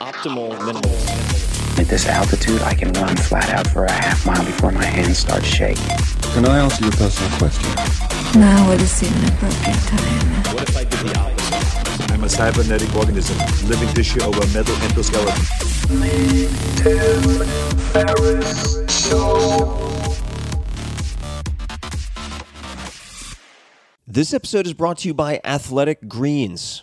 optimal minerals. At this altitude, I can run flat out for a half mile before my hands start shaking. Can I ask you a personal question? Now would seem an appropriate time. What if I did the opposite? I'm a cybernetic organism, living tissue over metal endoskeleton. This episode is brought to you by Athletic Greens.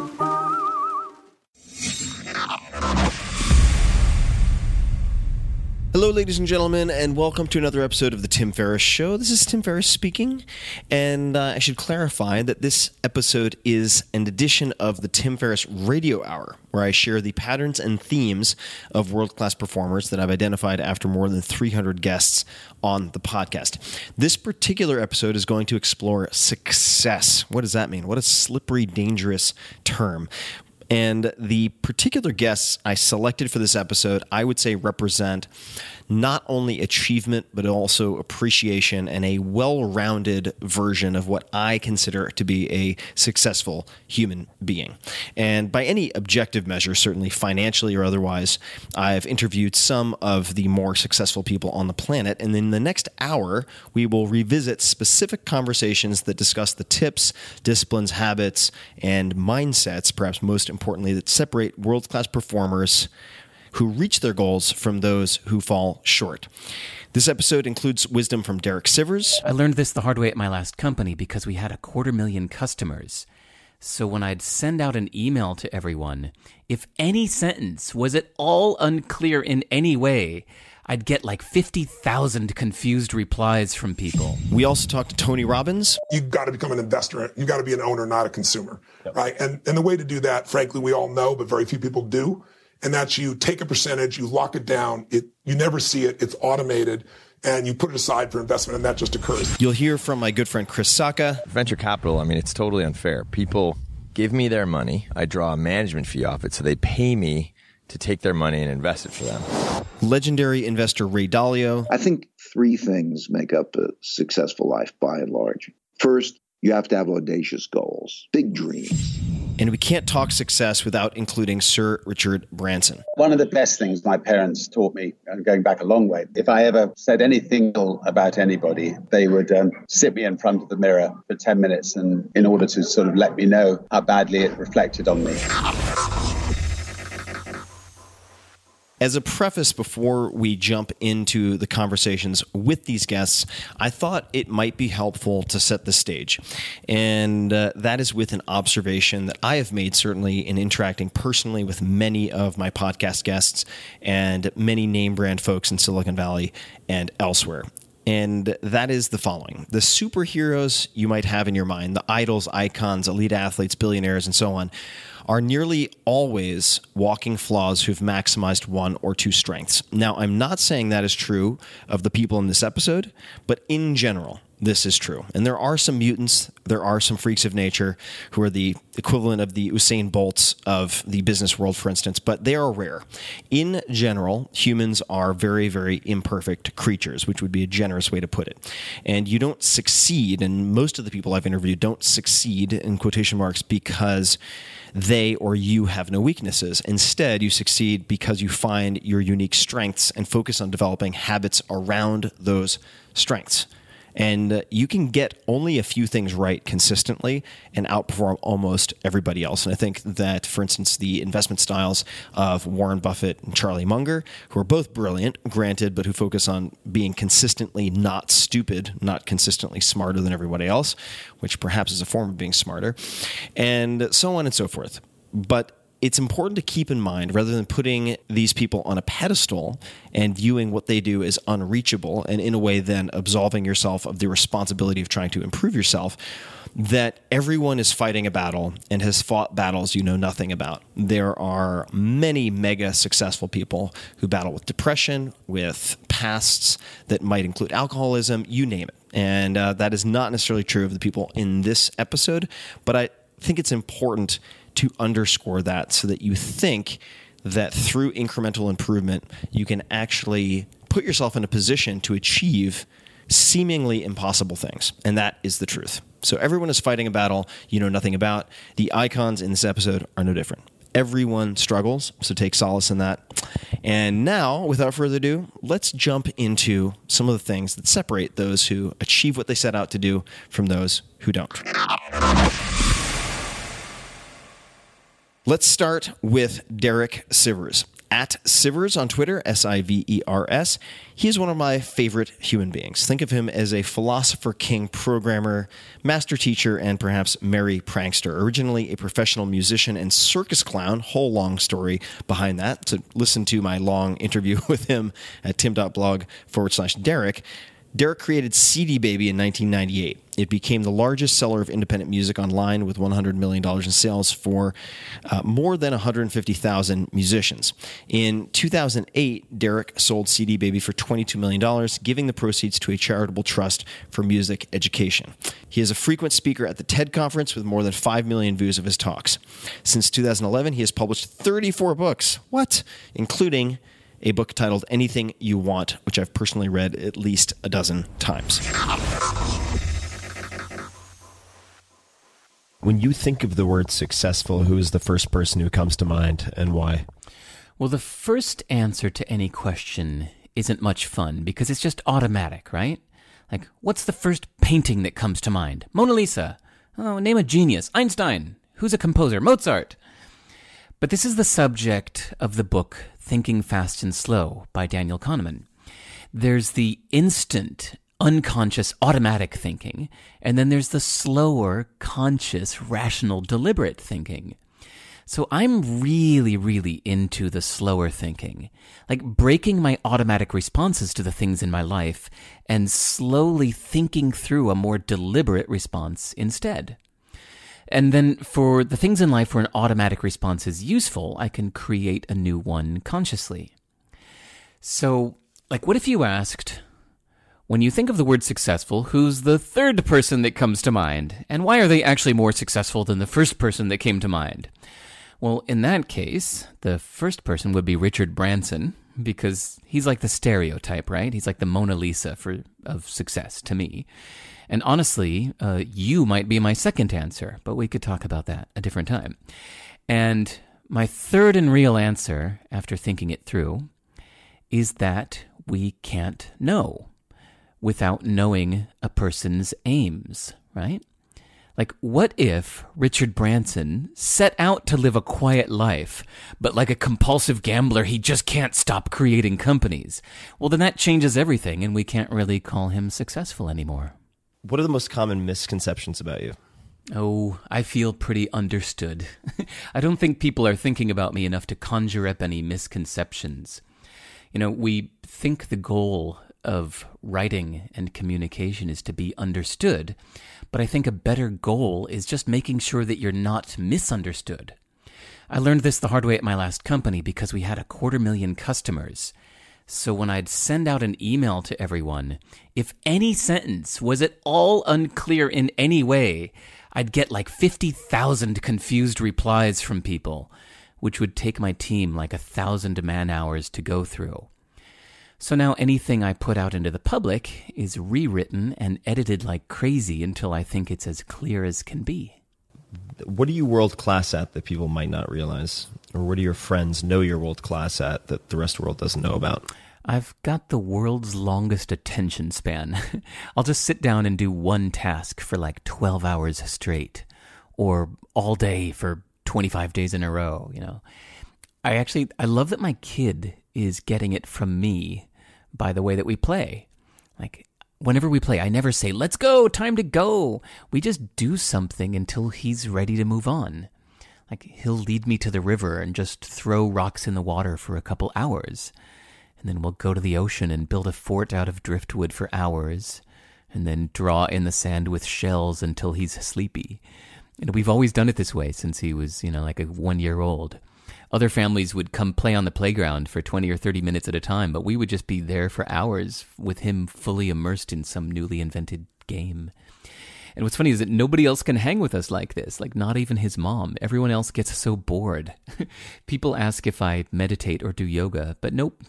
Hello, ladies and gentlemen, and welcome to another episode of The Tim Ferriss Show. This is Tim Ferriss speaking, and uh, I should clarify that this episode is an edition of the Tim Ferriss Radio Hour, where I share the patterns and themes of world class performers that I've identified after more than 300 guests on the podcast. This particular episode is going to explore success. What does that mean? What a slippery, dangerous term. And the particular guests I selected for this episode, I would say represent not only achievement, but also appreciation and a well rounded version of what I consider to be a successful human being. And by any objective measure, certainly financially or otherwise, I've interviewed some of the more successful people on the planet. And in the next hour, we will revisit specific conversations that discuss the tips, disciplines, habits, and mindsets, perhaps most importantly, that separate world class performers who reach their goals from those who fall short. This episode includes wisdom from Derek Sivers. I learned this the hard way at my last company because we had a quarter million customers. So when I'd send out an email to everyone, if any sentence was at all unclear in any way, I'd get like 50,000 confused replies from people. We also talked to Tony Robbins. You've got to become an investor. You've got to be an owner, not a consumer, right? And, and the way to do that, frankly, we all know, but very few people do. And that's you take a percentage, you lock it down, it, you never see it, it's automated, and you put it aside for investment, and that just occurs. You'll hear from my good friend Chris Sacca. Venture capital, I mean, it's totally unfair. People give me their money, I draw a management fee off it, so they pay me to take their money and invest it for them. Legendary investor Ray Dalio. I think three things make up a successful life by and large. First, you have to have audacious goals, big dreams. And we can't talk success without including Sir Richard Branson. One of the best things my parents taught me, going back a long way, if I ever said anything about anybody, they would um, sit me in front of the mirror for 10 minutes and in order to sort of let me know how badly it reflected on me. As a preface before we jump into the conversations with these guests, I thought it might be helpful to set the stage. And uh, that is with an observation that I have made certainly in interacting personally with many of my podcast guests and many name brand folks in Silicon Valley and elsewhere. And that is the following the superheroes you might have in your mind, the idols, icons, elite athletes, billionaires, and so on are nearly always walking flaws who've maximized one or two strengths. Now, I'm not saying that is true of the people in this episode, but in general, this is true. And there are some mutants, there are some freaks of nature who are the equivalent of the Usain Bolts of the business world, for instance, but they are rare. In general, humans are very, very imperfect creatures, which would be a generous way to put it. And you don't succeed, and most of the people I've interviewed don't succeed in quotation marks because they or you have no weaknesses. Instead, you succeed because you find your unique strengths and focus on developing habits around those strengths. And uh, you can get only a few things right consistently and outperform almost everybody else. And I think that, for instance, the investment styles of Warren Buffett and Charlie Munger, who are both brilliant, granted, but who focus on being consistently not stupid, not consistently smarter than everybody else, which perhaps is a form of being smarter, and so on and so forth. But it's important to keep in mind rather than putting these people on a pedestal and viewing what they do as unreachable and in a way then absolving yourself of the responsibility of trying to improve yourself that everyone is fighting a battle and has fought battles you know nothing about. There are many mega successful people who battle with depression, with pasts that might include alcoholism, you name it. And uh, that is not necessarily true of the people in this episode, but I think it's important to underscore that so that you think that through incremental improvement, you can actually put yourself in a position to achieve seemingly impossible things. And that is the truth. So everyone is fighting a battle you know nothing about. The icons in this episode are no different. Everyone struggles, so take solace in that. And now, without further ado, let's jump into some of the things that separate those who achieve what they set out to do from those who don't. Let's start with Derek Sivers. At Sivers on Twitter, S I V E R S. He is one of my favorite human beings. Think of him as a philosopher king programmer, master teacher, and perhaps merry prankster. Originally a professional musician and circus clown, whole long story behind that. To listen to my long interview with him at tim.blog forward slash Derek. Derek created CD Baby in 1998. It became the largest seller of independent music online with $100 million in sales for uh, more than 150,000 musicians. In 2008, Derek sold CD Baby for $22 million, giving the proceeds to a charitable trust for music education. He is a frequent speaker at the TED Conference with more than 5 million views of his talks. Since 2011, he has published 34 books. What? Including a book titled Anything You Want, which I've personally read at least a dozen times. When you think of the word successful, who is the first person who comes to mind and why? Well, the first answer to any question isn't much fun because it's just automatic, right? Like, what's the first painting that comes to mind? Mona Lisa. Oh, name a genius. Einstein. Who's a composer? Mozart. But this is the subject of the book Thinking Fast and Slow by Daniel Kahneman. There's the instant, unconscious, automatic thinking, and then there's the slower, conscious, rational, deliberate thinking. So I'm really, really into the slower thinking, like breaking my automatic responses to the things in my life and slowly thinking through a more deliberate response instead. And then for the things in life where an automatic response is useful, I can create a new one consciously. So, like, what if you asked, when you think of the word successful, who's the third person that comes to mind? And why are they actually more successful than the first person that came to mind? Well, in that case, the first person would be Richard Branson, because he's like the stereotype, right? He's like the Mona Lisa for of success to me. And honestly, uh, you might be my second answer, but we could talk about that a different time. And my third and real answer, after thinking it through, is that we can't know without knowing a person's aims, right? Like, what if Richard Branson set out to live a quiet life, but like a compulsive gambler, he just can't stop creating companies? Well, then that changes everything, and we can't really call him successful anymore. What are the most common misconceptions about you? Oh, I feel pretty understood. I don't think people are thinking about me enough to conjure up any misconceptions. You know, we think the goal of writing and communication is to be understood, but I think a better goal is just making sure that you're not misunderstood. I learned this the hard way at my last company because we had a quarter million customers. So when I'd send out an email to everyone, if any sentence was at all unclear in any way, I'd get like 50,000 confused replies from people, which would take my team like a thousand man hours to go through. So now anything I put out into the public is rewritten and edited like crazy until I think it's as clear as can be. What are you world class at that people might not realize? Or what do your friends know you're world class at that the rest of the world doesn't know about? I've got the world's longest attention span. I'll just sit down and do one task for like 12 hours straight or all day for 25 days in a row, you know. I actually I love that my kid is getting it from me by the way that we play. Like, whenever we play, I never say, let's go, time to go. We just do something until he's ready to move on. Like, he'll lead me to the river and just throw rocks in the water for a couple hours. And then we'll go to the ocean and build a fort out of driftwood for hours. And then draw in the sand with shells until he's sleepy. And we've always done it this way since he was, you know, like a one year old. Other families would come play on the playground for 20 or 30 minutes at a time, but we would just be there for hours with him fully immersed in some newly invented game. And what's funny is that nobody else can hang with us like this, like not even his mom. Everyone else gets so bored. People ask if I meditate or do yoga, but nope.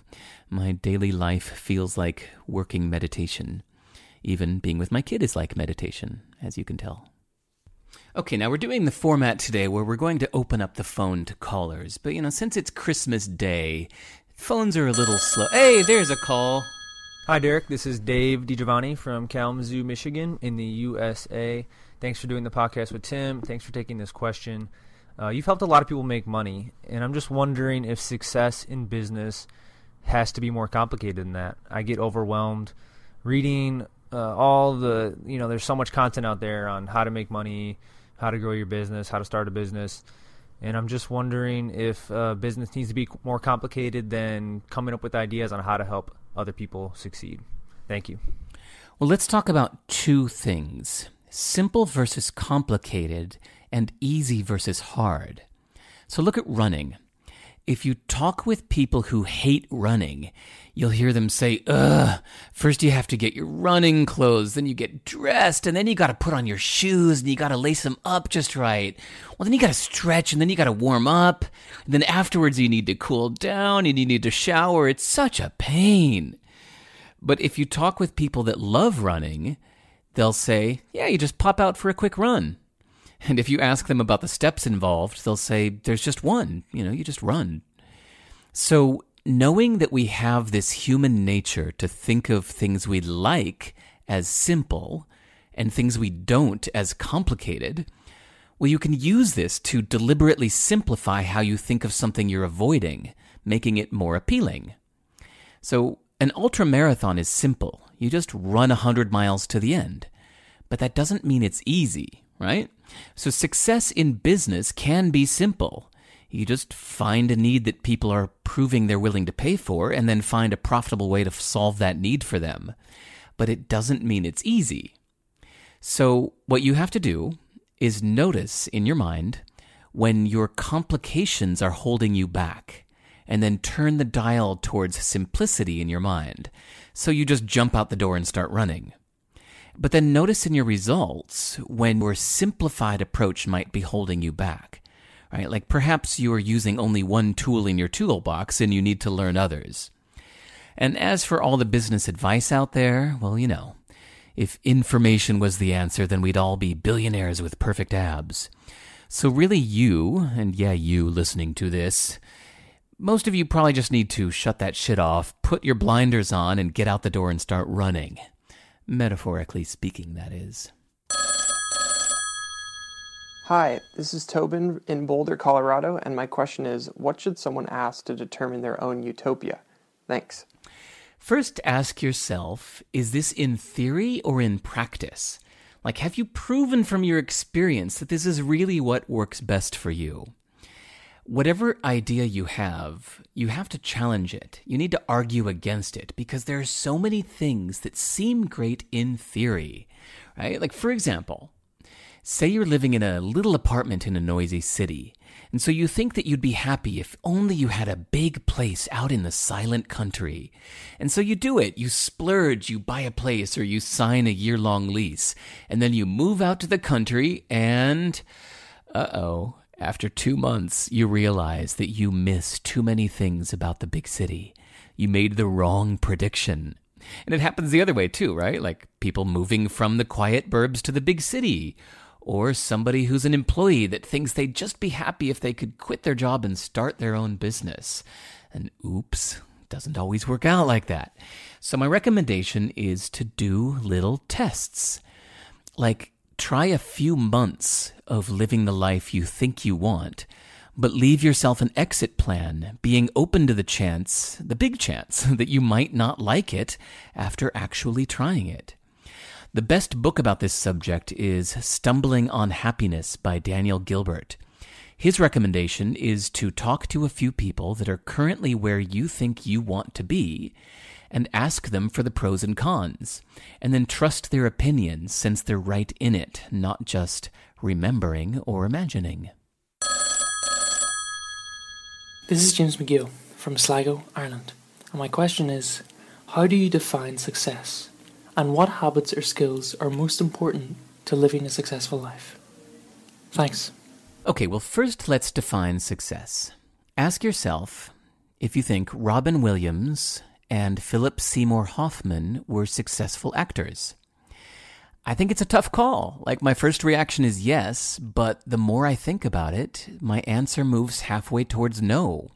My daily life feels like working meditation. Even being with my kid is like meditation, as you can tell. Okay, now we're doing the format today where we're going to open up the phone to callers. But, you know, since it's Christmas Day, phones are a little slow. Hey, there's a call. Hi, Derek. This is Dave DiGiovanni from Kalamazoo, Michigan, in the USA. Thanks for doing the podcast with Tim. Thanks for taking this question. Uh, you've helped a lot of people make money, and I'm just wondering if success in business has to be more complicated than that. I get overwhelmed reading uh, all the, you know, there's so much content out there on how to make money, how to grow your business, how to start a business. And I'm just wondering if uh, business needs to be more complicated than coming up with ideas on how to help other people succeed. Thank you. Well, let's talk about two things simple versus complicated, and easy versus hard. So look at running. If you talk with people who hate running, you'll hear them say, ugh, first you have to get your running clothes, then you get dressed, and then you gotta put on your shoes, and you gotta lace them up just right. Well, then you gotta stretch, and then you gotta warm up, and then afterwards you need to cool down, and you need to shower. It's such a pain. But if you talk with people that love running, they'll say, yeah, you just pop out for a quick run. And if you ask them about the steps involved, they'll say, there's just one. You know, you just run. So knowing that we have this human nature to think of things we like as simple and things we don't as complicated, well, you can use this to deliberately simplify how you think of something you're avoiding, making it more appealing. So, an ultra marathon is simple. You just run 100 miles to the end. But that doesn't mean it's easy, right? So, success in business can be simple. You just find a need that people are proving they're willing to pay for and then find a profitable way to solve that need for them. But it doesn't mean it's easy. So, what you have to do is notice in your mind when your complications are holding you back, and then turn the dial towards simplicity in your mind. So you just jump out the door and start running. But then notice in your results when your simplified approach might be holding you back right? Like perhaps you are using only one tool in your toolbox and you need to learn others. And as for all the business advice out there, well, you know, if information was the answer, then we'd all be billionaires with perfect abs. So, really, you, and yeah, you listening to this, most of you probably just need to shut that shit off, put your blinders on, and get out the door and start running. Metaphorically speaking, that is. Hi, this is Tobin in Boulder, Colorado, and my question is what should someone ask to determine their own utopia? Thanks. First, ask yourself is this in theory or in practice? Like, have you proven from your experience that this is really what works best for you? Whatever idea you have, you have to challenge it. You need to argue against it because there are so many things that seem great in theory, right? Like, for example, say you're living in a little apartment in a noisy city, and so you think that you'd be happy if only you had a big place out in the silent country. And so you do it. You splurge, you buy a place, or you sign a year long lease. And then you move out to the country, and uh oh, after two months, you realize that you miss too many things about the big city. You made the wrong prediction. And it happens the other way too, right? Like people moving from the quiet burbs to the big city or somebody who's an employee that thinks they'd just be happy if they could quit their job and start their own business. And oops, doesn't always work out like that. So, my recommendation is to do little tests. Like, try a few months of living the life you think you want, but leave yourself an exit plan, being open to the chance, the big chance, that you might not like it after actually trying it. The best book about this subject is Stumbling on Happiness by Daniel Gilbert. His recommendation is to talk to a few people that are currently where you think you want to be and ask them for the pros and cons, and then trust their opinions since they're right in it, not just remembering or imagining. This is James McGill from Sligo, Ireland, and my question is How do you define success? And what habits or skills are most important to living a successful life? Thanks. Okay, well, first let's define success. Ask yourself if you think Robin Williams and Philip Seymour Hoffman were successful actors. I think it's a tough call. Like, my first reaction is yes, but the more I think about it, my answer moves halfway towards no.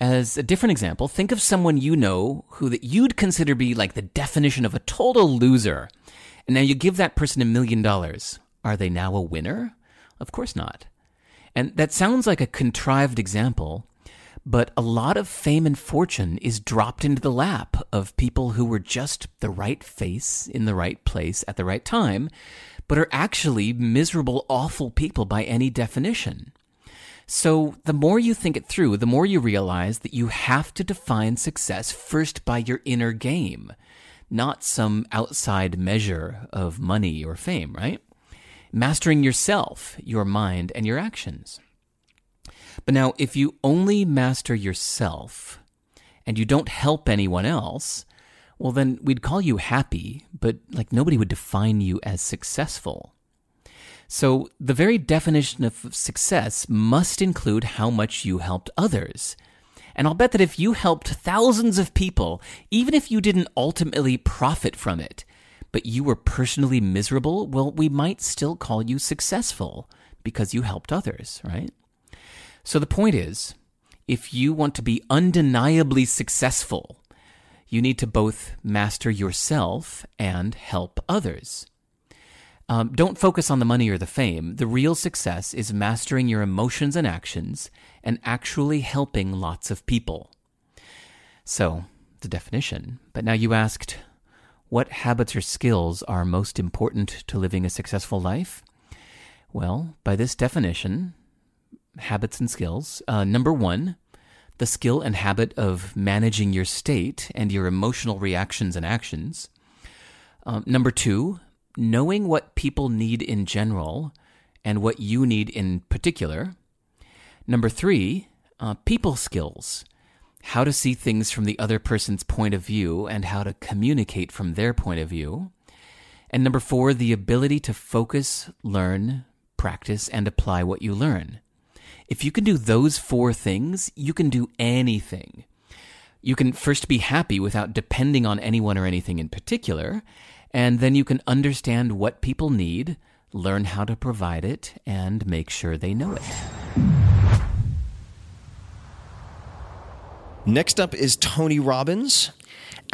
As a different example, think of someone you know who that you'd consider be like the definition of a total loser. And now you give that person a million dollars. Are they now a winner? Of course not. And that sounds like a contrived example, but a lot of fame and fortune is dropped into the lap of people who were just the right face in the right place at the right time, but are actually miserable, awful people by any definition. So, the more you think it through, the more you realize that you have to define success first by your inner game, not some outside measure of money or fame, right? Mastering yourself, your mind, and your actions. But now, if you only master yourself and you don't help anyone else, well, then we'd call you happy, but like nobody would define you as successful. So, the very definition of success must include how much you helped others. And I'll bet that if you helped thousands of people, even if you didn't ultimately profit from it, but you were personally miserable, well, we might still call you successful because you helped others, right? So the point is, if you want to be undeniably successful, you need to both master yourself and help others. Um, don't focus on the money or the fame. The real success is mastering your emotions and actions and actually helping lots of people. So, the definition. But now you asked, what habits or skills are most important to living a successful life? Well, by this definition, habits and skills, uh, number one, the skill and habit of managing your state and your emotional reactions and actions. Um, number two, knowing what people need in general and what you need in particular. Number three, uh, people skills. How to see things from the other person's point of view and how to communicate from their point of view. And number four, the ability to focus, learn, practice, and apply what you learn. If you can do those four things, you can do anything. You can first be happy without depending on anyone or anything in particular, and then you can understand what people need, learn how to provide it, and make sure they know it. Next up is Tony Robbins.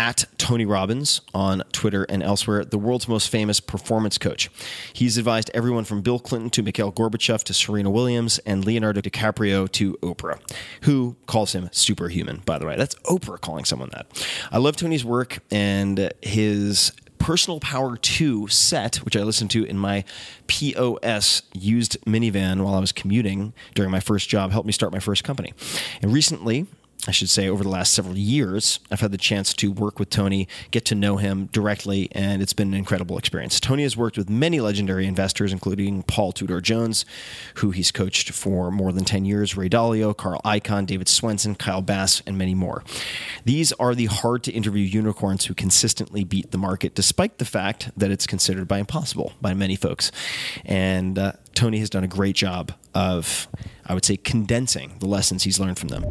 at Tony Robbins on Twitter and elsewhere, the world's most famous performance coach. He's advised everyone from Bill Clinton to Mikhail Gorbachev to Serena Williams and Leonardo DiCaprio to Oprah, who calls him superhuman, by the way. That's Oprah calling someone that. I love Tony's work and his Personal Power 2 set, which I listened to in my POS used minivan while I was commuting during my first job, helped me start my first company. And recently, I should say, over the last several years, I've had the chance to work with Tony, get to know him directly, and it's been an incredible experience. Tony has worked with many legendary investors, including Paul Tudor Jones, who he's coached for more than 10 years, Ray Dalio, Carl Icahn, David Swensen, Kyle Bass, and many more. These are the hard to interview unicorns who consistently beat the market, despite the fact that it's considered by impossible by many folks. And uh, Tony has done a great job of, I would say, condensing the lessons he's learned from them.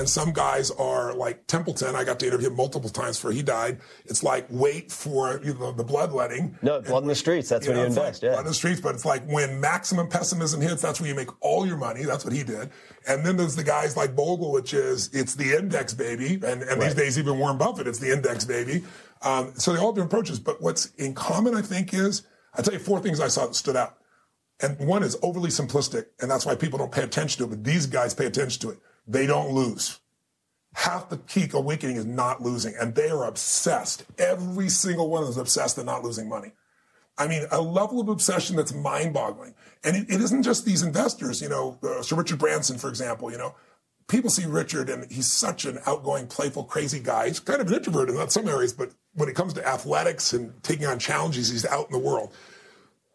And some guys are like Templeton. I got to interview him multiple times before he died. It's like wait for you know, the bloodletting. No, blood in the streets. That's when you invest. Like yeah, blood in the streets. But it's like when maximum pessimism hits, that's when you make all your money. That's what he did. And then there's the guys like Bogle, which is it's the index baby, and, and right. these days even Warren Buffett, it's the index baby. Um, so they all have different approaches. But what's in common, I think, is I tell you four things I saw that stood out. And one is overly simplistic, and that's why people don't pay attention to it. But these guys pay attention to it they don't lose. Half the peak awakening is not losing, and they are obsessed. Every single one of them is obsessed at not losing money. I mean, a level of obsession that's mind boggling. And it, it isn't just these investors, you know, uh, Sir Richard Branson, for example, you know, people see Richard and he's such an outgoing, playful, crazy guy. He's kind of an introvert in some areas, but when it comes to athletics and taking on challenges, he's out in the world.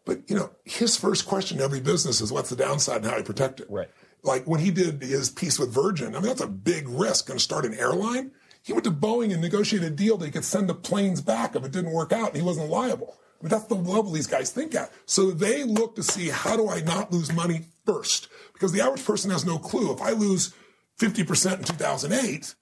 But, you know, his first question to every business is what's the downside and how do you protect it? Right like when he did his piece with Virgin, I mean, that's a big risk and start an airline. He went to Boeing and negotiated a deal that he could send the planes back if it didn't work out and he wasn't liable. I mean, that's the level these guys think at. So they look to see how do I not lose money first? Because the average person has no clue. If I lose 50% in 2008,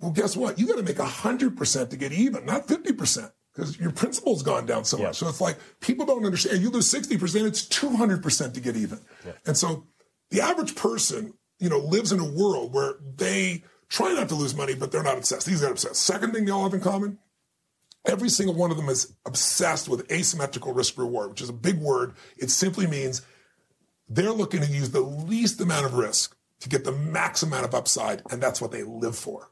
well, guess what? You got to make 100% to get even, not 50% because your principal's gone down so much. So it's like people don't understand. You lose 60%, it's 200% to get even. And so the average person, you know, lives in a world where they try not to lose money, but they're not obsessed. These are obsessed. Second thing they all have in common, every single one of them is obsessed with asymmetrical risk reward, which is a big word. It simply means they're looking to use the least amount of risk to get the max amount of upside, and that's what they live for.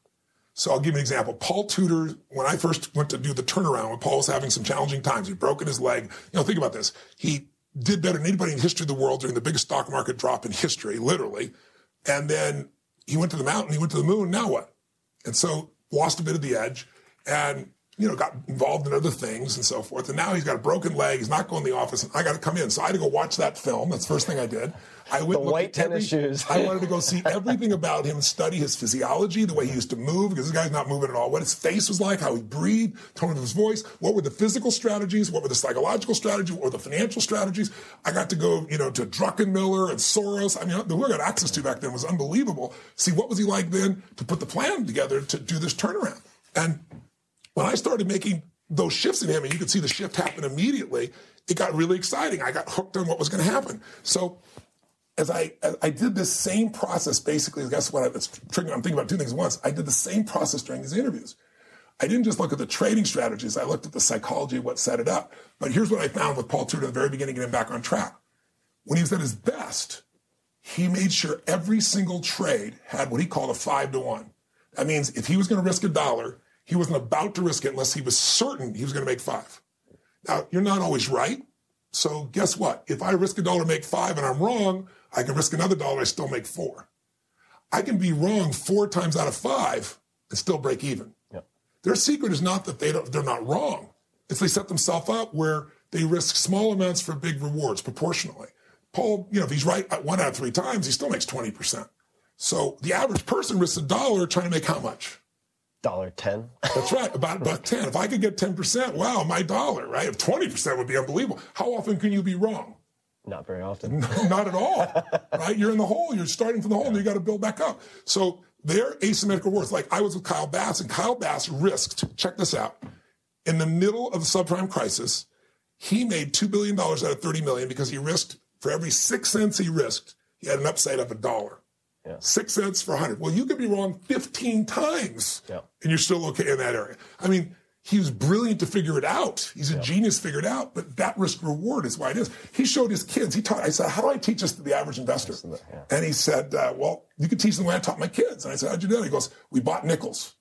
So I'll give you an example. Paul Tudor, when I first went to do the turnaround, when Paul was having some challenging times, he'd broken his leg. You know, think about this. He did better than anybody in history of the world during the biggest stock market drop in history, literally. And then he went to the mountain, he went to the moon. Now what? And so lost a bit of the edge and, you know, got involved in other things and so forth. And now he's got a broken leg. He's not going to the office. And I got to come in. So I had to go watch that film. That's the first thing I did. I went the white tennis every, shoes. I wanted to go see everything about him, study his physiology, the way he used to move, because this guy's not moving at all. What his face was like, how he breathed, tone of his voice. What were the physical strategies? What were the psychological strategies? What were the financial strategies? I got to go, you know, to Druckenmiller and Soros. I mean, the who I got access to back then was unbelievable. See, what was he like then to put the plan together to do this turnaround? And when I started making those shifts in him, and you could see the shift happen immediately, it got really exciting. I got hooked on what was going to happen. So as I as I did this same process basically. Guess what? I, it's triggering. I'm thinking about two things at once. I did the same process during these interviews. I didn't just look at the trading strategies. I looked at the psychology of what set it up. But here's what I found with Paul Tudor at the very beginning, getting him back on track. When he was at his best, he made sure every single trade had what he called a five to one. That means if he was going to risk a dollar, he wasn't about to risk it unless he was certain he was going to make five. Now, you're not always right. So guess what? If I risk a dollar, make five, and I'm wrong, I can risk another dollar, I still make four. I can be wrong four times out of five and still break even. Yep. Their secret is not that they don't, they're not wrong. It's they set themselves up where they risk small amounts for big rewards proportionally. Paul, you know, if he's right one out of three times, he still makes 20%. So the average person risks a dollar trying to make how much? Dollar ten. That's right, about about ten. If I could get ten percent, wow, my dollar, right? If twenty percent would be unbelievable. How often can you be wrong? Not very often. No, not at all. right? You're in the hole. You're starting from the hole, yeah. and you got to build back up. So they're asymmetrical worth. Like I was with Kyle Bass, and Kyle Bass risked. Check this out. In the middle of the subprime crisis, he made two billion dollars out of thirty million because he risked for every six cents he risked, he had an upside of a dollar. Six cents for 100. Well, you could be wrong 15 times Yeah. and you're still okay in that area. I mean, he was brilliant to figure it out. He's a genius figured out, but that risk reward is why it is. He showed his kids, he taught, I said, how do I teach this to the average investor? And he said, uh, well, you can teach them the way I taught my kids. And I said, how'd you do that? He goes, we bought nickels.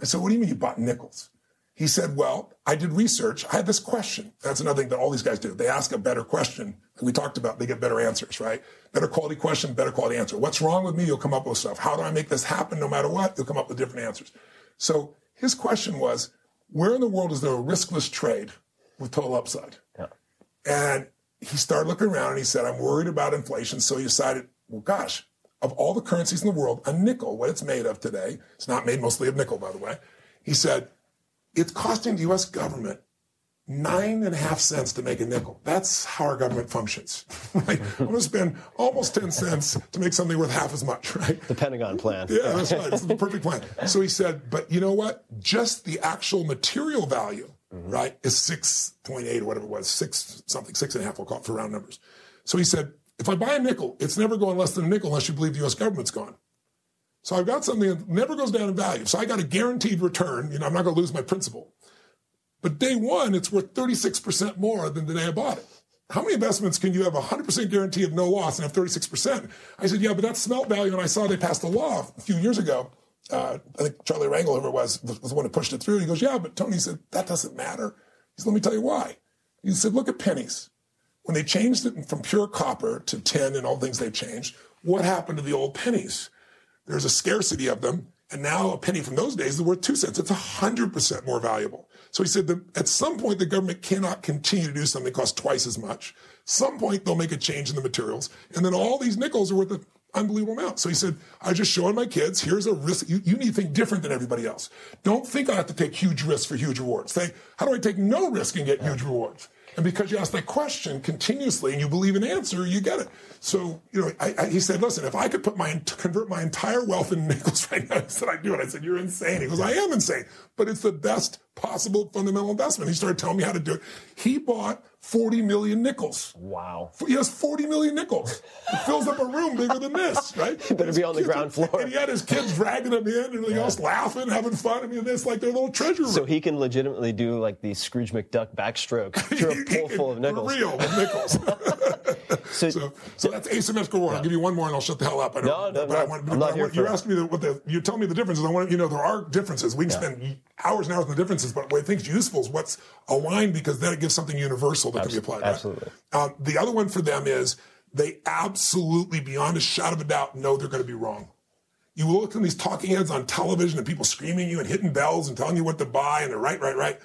I said, what do you mean you bought nickels? He said, well, I did research. I had this question. That's another thing that all these guys do. They ask a better question. We talked about, they get better answers, right? Better quality question, better quality answer. What's wrong with me? You'll come up with stuff. How do I make this happen no matter what? You'll come up with different answers. So his question was, where in the world is there a riskless trade with total upside? Yeah. And he started looking around and he said, I'm worried about inflation. So he decided, well, gosh, of all the currencies in the world, a nickel, what it's made of today, it's not made mostly of nickel, by the way. He said, it's costing the U.S. government nine and a half cents to make a nickel. That's how our government functions. Right? I'm going to spend almost 10 cents to make something worth half as much, right? The Pentagon plan. Yeah, that's right. It's the perfect plan. So he said, but you know what? Just the actual material value, mm-hmm. right, is 6.8 or whatever it was, six something, six and a half, we'll call it for round numbers. So he said, if I buy a nickel, it's never going less than a nickel unless you believe the US government's gone. So I've got something that never goes down in value. So I got a guaranteed return. You know, I'm not going to lose my principal. But day one, it's worth 36% more than the day I bought it. How many investments can you have a 100% guarantee of no loss and have 36%? I said, yeah, but that's smelt value. And I saw they passed a law a few years ago. Uh, I think Charlie Rangel, whoever it was, was the one who pushed it through. He goes, yeah, but Tony said, that doesn't matter. He said, let me tell you why. He said, look at pennies. When they changed it from pure copper to tin and all the things they've changed, what happened to the old pennies? There's a scarcity of them. And now a penny from those days is worth two cents. It's a hundred percent more valuable. So he said that at some point the government cannot continue to do something that costs twice as much. Some point they'll make a change in the materials. And then all these nickels are worth an unbelievable amount. So he said, I just showing my kids, here's a risk. You, you need to think different than everybody else. Don't think I have to take huge risks for huge rewards. Think, how do I take no risk and get huge rewards? And because you ask that question continuously and you believe an answer, you get it. So, you know, I, I, he said, listen, if I could put my, convert my entire wealth in nickels right now, I said, I'd do it. I said, you're insane. He goes, I am insane, but it's the best possible fundamental investment. He started telling me how to do it. He bought 40 million nickels. Wow. He has 40 million nickels. It fills up a room bigger than this, right? You better be on the ground floor. And he had his kids dragging him in and everything else, laughing, having fun. I mean, it's like their little treasure room. So he can legitimately do like the Scrooge McDuck backstroke through a pool full of nickels. Real, with nickels. so, so, so that's asymmetrical reward. I'll give you one more and I'll shut the hell up. I No, no, but no. I want, I'm not here want- for You're that. asking me the, what the, you're telling me the differences. I want to, you know, there are differences. We can spend hours and hours on the differences, but what I think is useful is what's aligned because then it gives something universal that can be applied. right? absolutely. Um, the other one for them is they absolutely, beyond a shadow of a doubt, know they're going to be wrong. You look at these talking heads on television and people screaming you and hitting bells and telling you what to buy and they're right, right, right.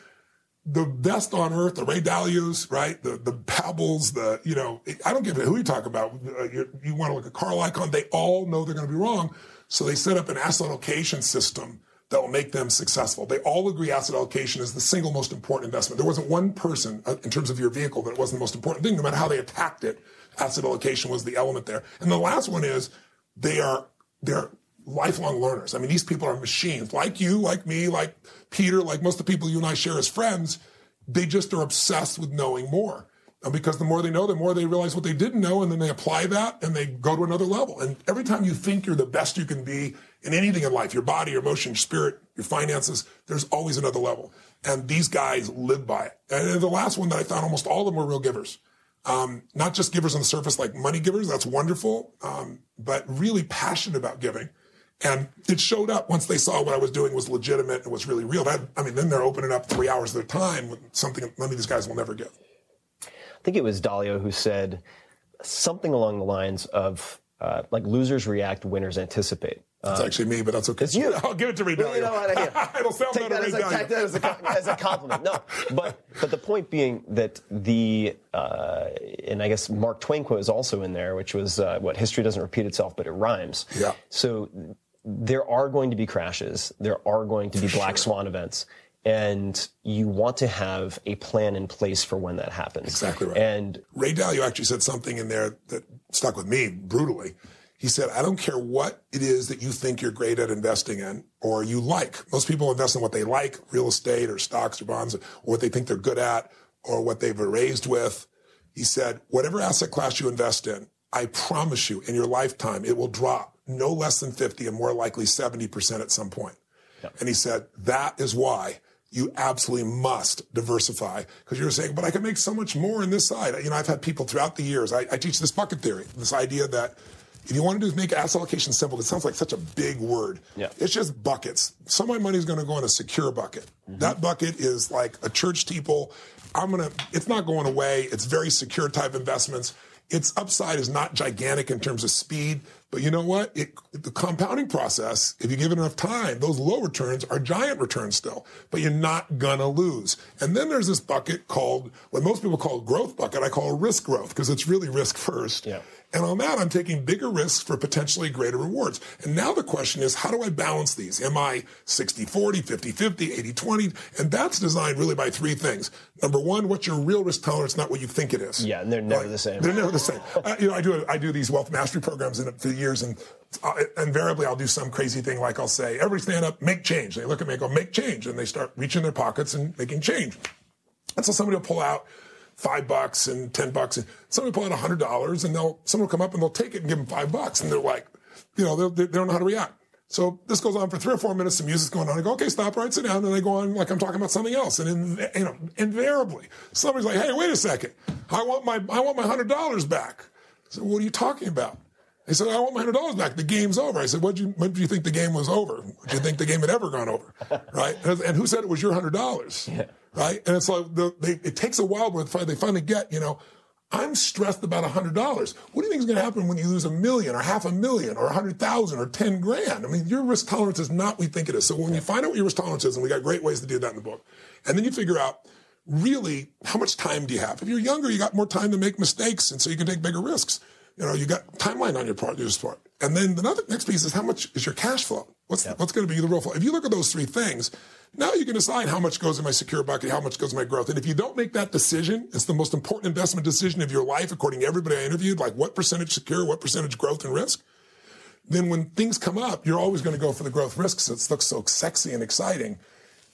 The best on earth, the Ray Dalios, right? The, the Pebbles, the, you know, I don't give a who you talk about. Uh, you, you want to look at Carl Icahn. They all know they're going to be wrong. So they set up an asset allocation system that will make them successful. They all agree asset allocation is the single most important investment. There wasn't one person uh, in terms of your vehicle that it wasn't the most important thing. No matter how they attacked it, asset allocation was the element there. And the last one is they are, they're lifelong learners. I mean, these people are machines like you, like me, like Peter, like most of the people you and I share as friends. They just are obsessed with knowing more. And because the more they know, the more they realize what they didn't know, and then they apply that and they go to another level. And every time you think you're the best you can be in anything in life, your body, your emotion, your spirit, your finances, there's always another level. And these guys live by it. And the last one that I found, almost all of them were real givers. Um, not just givers on the surface like money givers, that's wonderful, um, but really passionate about giving. And it showed up once they saw what I was doing was legitimate and was really real. That, I mean, then they're opening up three hours of their time with something none of these guys will never give. I think it was Dalio who said something along the lines of uh, like losers react, winners anticipate. That's Um, actually me, but that's okay. It's you. I'll give it to Ray Well, you know what, It'll sound take better that, as a, take that as, a, as a compliment. No, but but the point being that the uh, and I guess Mark Twain quote is also in there, which was uh, what history doesn't repeat itself, but it rhymes. Yeah. So there are going to be crashes. There are going to be black swan events. And you want to have a plan in place for when that happens. Exactly right. And Ray Dalio actually said something in there that stuck with me brutally. He said, I don't care what it is that you think you're great at investing in or you like. Most people invest in what they like, real estate or stocks or bonds, or what they think they're good at or what they've been raised with. He said, whatever asset class you invest in, I promise you in your lifetime, it will drop no less than 50 and more likely 70% at some point. And he said, that is why you absolutely must diversify because you're saying, but I can make so much more in this side. You know, I've had people throughout the years, I, I teach this bucket theory, this idea that if you want to do is make asset allocation simple, it sounds like such a big word. Yeah. It's just buckets. Some of my money is going to go in a secure bucket. Mm-hmm. That bucket is like a church steeple. I'm going to, it's not going away. It's very secure type investments. Its upside is not gigantic in terms of speed, but you know what? It, the compounding process, if you give it enough time, those low returns are giant returns still, but you're not gonna lose. And then there's this bucket called, what most people call growth bucket, I call risk growth because it's really risk first. Yeah. And on that, I'm taking bigger risks for potentially greater rewards. And now the question is, how do I balance these? Am I 60 40, 50 50, 80 20? And that's designed really by three things. Number one, what's your real risk tolerance, not what you think it is. Yeah, and they're never the same. They're never the same. uh, you know, I do I do these wealth mastery programs in for years, and uh, invariably I'll do some crazy thing like I'll say, every stand up, make change." They look at me, and go, "Make change," and they start reaching their pockets and making change. And so somebody will pull out five bucks and ten bucks, and somebody pull out a hundred dollars, and they'll someone will come up and they'll take it and give them five bucks, and they're like, you know, they, don't know how to react. So this goes on for three or four minutes. The music's going on. I go, okay, stop, right, sit down. And I go on like I'm talking about something else. And in, you know, invariably, somebody's like, hey, wait a second. I want my, I want my hundred dollars back. I said, what are you talking about? They said, I want my hundred dollars back. The game's over. I said, what do you, when do you think the game was over? Would you think the game had ever gone over? Right? And, and who said it was your hundred dollars? Right? And it's like, the, they, it takes a while before they finally get, you know, I'm stressed about $100. What do you think is going to happen when you lose a million or half a million or 100,000 or 10 grand? I mean, your risk tolerance is not what we think it is. So when you find out what your risk tolerance is, and we got great ways to do that in the book, and then you figure out really how much time do you have? If you're younger, you got more time to make mistakes, and so you can take bigger risks. You know, you got timeline on your part, your part. And then the next piece is how much is your cash flow? What's, what's going to be the real flow? If you look at those three things, now you can decide how much goes in my secure bucket, how much goes in my growth. And if you don't make that decision, it's the most important investment decision of your life, according to everybody I interviewed, like what percentage secure, what percentage growth and risk. Then when things come up, you're always going to go for the growth risk, risks. It looks so sexy and exciting.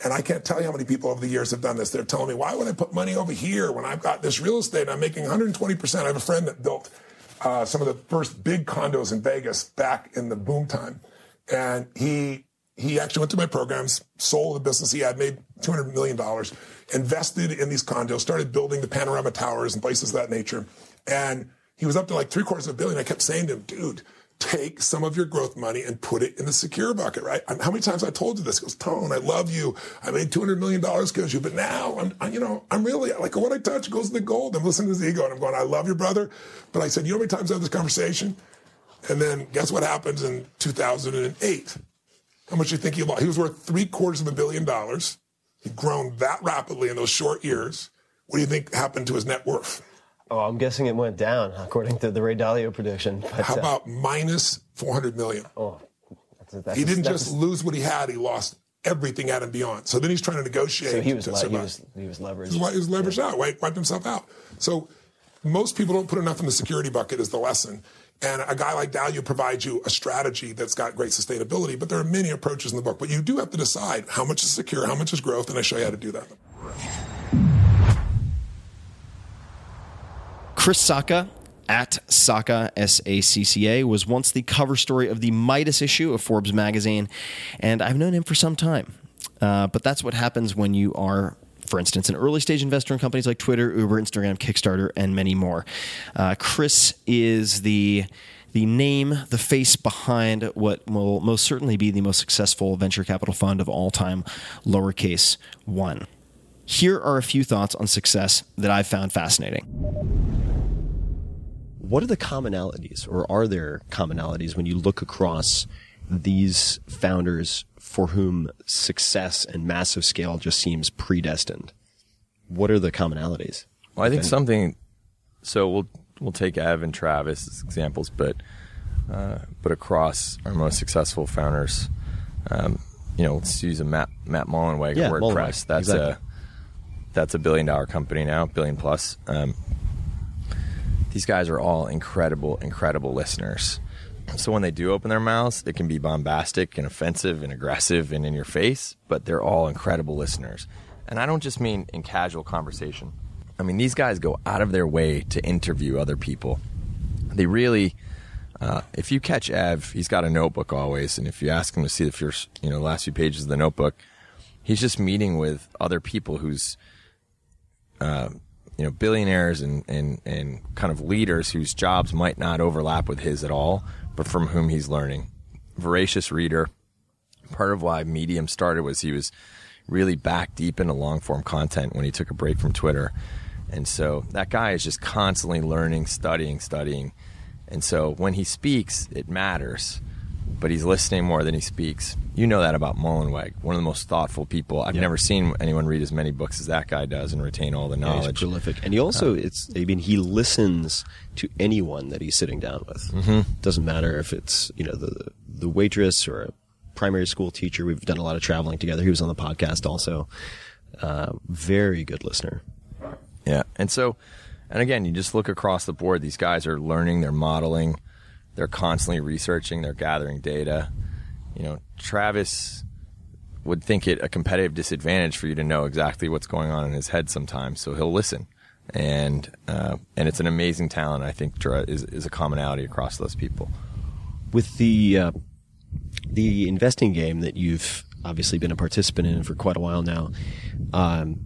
And I can't tell you how many people over the years have done this. They're telling me, why would I put money over here when I've got this real estate? and I'm making 120%. I have a friend that built uh, some of the first big condos in Vegas back in the boom time. And he he actually went to my programs, sold the business he had, made $200 million, invested in these condos, started building the panorama towers and places of that nature. And he was up to like three quarters of a billion. I kept saying to him, dude, take some of your growth money and put it in the secure bucket, right? How many times I told you this? He goes, Tone, I love you. I made $200 million because you, but now I'm, I, you know, I'm really like what I touch goes to the gold. I'm listening to his ego and I'm going, I love you, brother. But I said, you know how many times I have this conversation? And then guess what happens in 2008? How much do you think he lost? He was worth three quarters of a billion dollars. He'd grown that rapidly in those short years. What do you think happened to his net worth? Oh, I'm guessing it went down according to the Ray Dalio prediction. But, How uh, about minus 400 million? Oh, that's, that's he didn't that's- just lose what he had, he lost everything at and beyond. So then he's trying to negotiate. So he was, to le- he was he was leveraged. He was, leveraged out, right? Wiped himself out. So most people don't put enough in the security bucket is the lesson. And a guy like Dalio provides you a strategy that's got great sustainability, but there are many approaches in the book. But you do have to decide how much is secure, how much is growth, and I show you how to do that. Chris Sacca at Sacca, S A C C A, was once the cover story of the Midas issue of Forbes magazine, and I've known him for some time. Uh, but that's what happens when you are, for instance, an early stage investor in companies like Twitter, Uber, Instagram, Kickstarter, and many more. Uh, Chris is the the name, the face behind what will most certainly be the most successful venture capital fund of all time, lowercase one. Here are a few thoughts on success that I've found fascinating. What are the commonalities, or are there commonalities when you look across these founders for whom success and massive scale just seems predestined? What are the commonalities? Well, I think Okay. something. So we'll we'll take Ev and Travis as examples, but uh, but across our most successful founders, um, you know, let's use a Matt Matt Mullenweg Yeah, WordPress. Mullenweg, That's exactly. a that's a billion dollar company now, billion plus. Um, these guys are all incredible, incredible listeners. So when they do open their mouths, it can be bombastic and offensive and aggressive and in your face, but they're all incredible listeners. And I don't just mean in casual conversation. I mean, these guys go out of their way to interview other people. They really Uh, if you catch Ev, he's got a notebook always, and if you ask him to see the first, you know, last few pages of the notebook, he's just meeting with other people who's, uh, you know, billionaires and, and, and kind of leaders whose jobs might not overlap with his at all, but from whom he's learning. Voracious reader. Part of why Medium started was he was really back deep into long form content when he took a break from Twitter. And so that guy is just constantly learning, studying, studying. And so when he speaks, it matters, but he's listening more than he speaks. You know that about Mullenweg, one of the most thoughtful people. I've never seen anyone read as many books as that guy does and retain all the Yeah, he's knowledge. prolific, and he also it's. I mean, he listens to anyone that he's sitting down with. Mhm. Doesn't matter if it's you know the the waitress or a primary school teacher. We've done a lot of traveling together. He was on the podcast also. Uh, very good listener. Yeah. And so, and again, you just look across the board. These guys are learning, they're modeling, they're constantly researching, they're gathering data. You know, Travis would think it a competitive disadvantage for you to know exactly what's going on in his head sometimes. So he'll listen. And, uh, and it's an amazing talent. I think is, is a commonality across those people. with the uh, the investing game that you've obviously been a participant in for quite a while now, um,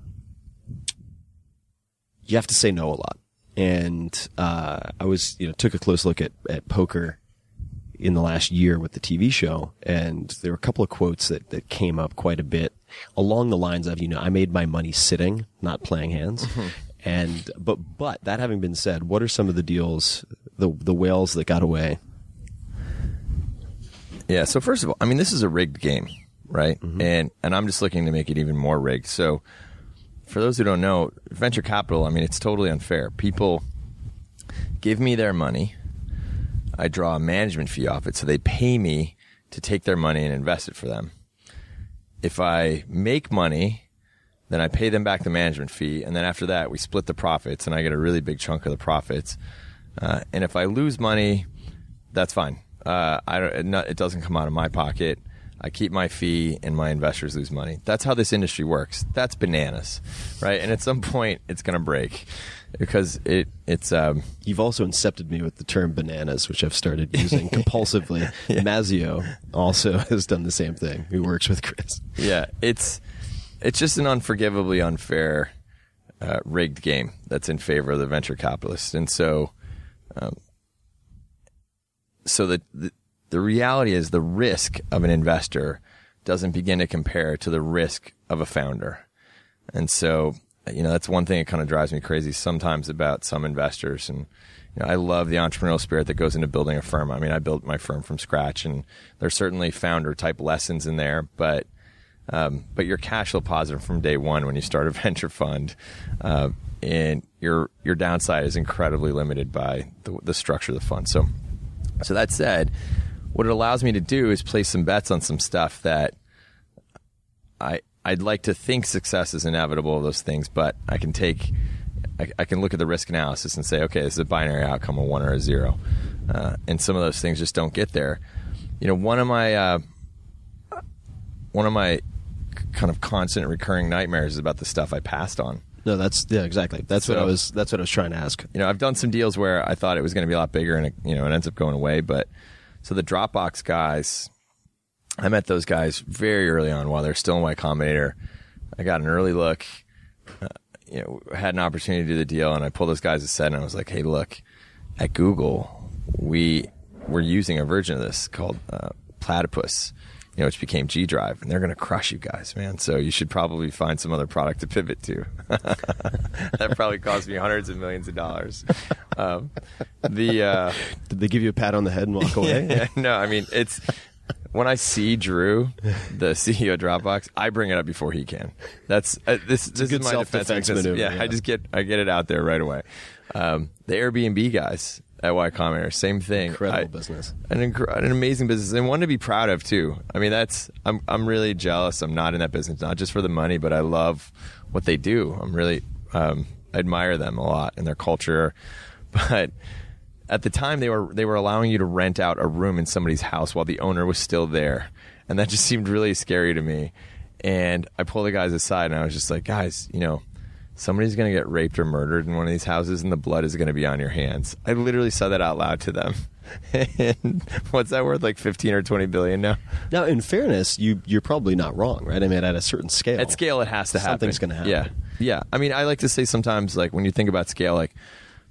you have to say no a lot. And uh, I was, you know, took a close look at at poker in the last year with the TV show, and there were a couple of quotes that that came up quite a bit along the lines of, you know, I made my money sitting, not playing hands. And but but that having been said, what are some of the deals, the the whales that got away? Yeah. So first of all, I mean, this is a rigged game, right? And and I'm just looking to make it even more rigged. So for those who don't know, venture capital, I mean, it's totally unfair. People give me their money. I draw a management fee off it, so they pay me to take their money and invest it for them. If I make money, then I pay them back the management fee, and then after that, we split the profits, and I get a really big chunk of the profits. Uh, and if I lose money, that's fine. Uh, I don't, it, doesn't come out of my pocket. I keep my fee, and my investors lose money. That's how this industry works. That's bananas, right? And at some point, it's going to break because it it's. Um, You've also incepted me with the term bananas, which I've started using compulsively. Mazzeo also has done the same thing. Who works with Chris? yeah, it's it's just an unforgivably unfair, uh, rigged game that's in favor of the venture capitalists, and so, um, so the, the the reality is the risk of an investor doesn't begin to compare to the risk of a founder, and so you know that's one thing that kind of drives me crazy sometimes about some investors and. You know, I love the entrepreneurial spirit that goes into building a firm. I mean, I built my firm from scratch, and there's certainly founder type lessons in there, but um, but you're cash flow positive from day one when you start a venture fund, uh, and your your downside is incredibly limited by the, the structure of the fund. So, so that said, what it allows me to do is place some bets on some stuff that I I'd like to think success is inevitable of those things, but I can take. I, I can look at the risk analysis and say, okay, this is a binary outcome, a one or a zero, uh, and some of those things just don't get there. You know, one of my uh, one of my kind of constant recurring nightmares is about the stuff I passed on. No, that's yeah, exactly. That's what I was. That's what I was trying to ask. You know, I've done some deals where I thought it was going to be a lot bigger, and it, you know, it ends up going away. But so the Dropbox guys, I met those guys very early on while they're still in Y Combinator. I got an early look. Uh, you know, had an opportunity to do the deal, and I pulled those guys aside, and I was like, "Hey, look, at Google, we we're using a version of this called uh, Platypus." You know, which became G Drive, and they're going to crush you guys, man. So you should probably find some other product to pivot to. that probably cost me hundreds of millions of dollars. Um, the uh, Did they give you a pat on the head and walk away? yeah, no, I mean it's when I see Drew, the CEO of Dropbox, I bring it up before he can. That's uh, this. is my self-defense defense maneuver, Yeah, yeah. I just get I get it out there right away. Um, the Airbnb guys at Y Combinator, same thing. Incredible I- business. an incre- an amazing business and one to be proud of too. I mean, that's I'm I'm really jealous. I'm not in that business not just for the money, but I love what they do. I'm really um, I admire them a lot and their culture. But at the time, they were they were allowing you to rent out a room in somebody's house while the owner was still there, and that just seemed really scary to me. And I pulled the guys aside and I was just like, guys, you know. Somebody's going to get raped or murdered in one of these houses, and the blood is going to be on your hands. I literally said that out loud to them. and what's that worth? Like fifteen or twenty billion now. Now, in fairness, you you're probably not wrong, right? I mean, at a certain scale, At scale, it has to happen. Something's gonna happen. Yeah, yeah. I mean, I like to say sometimes, like when you think about scale, like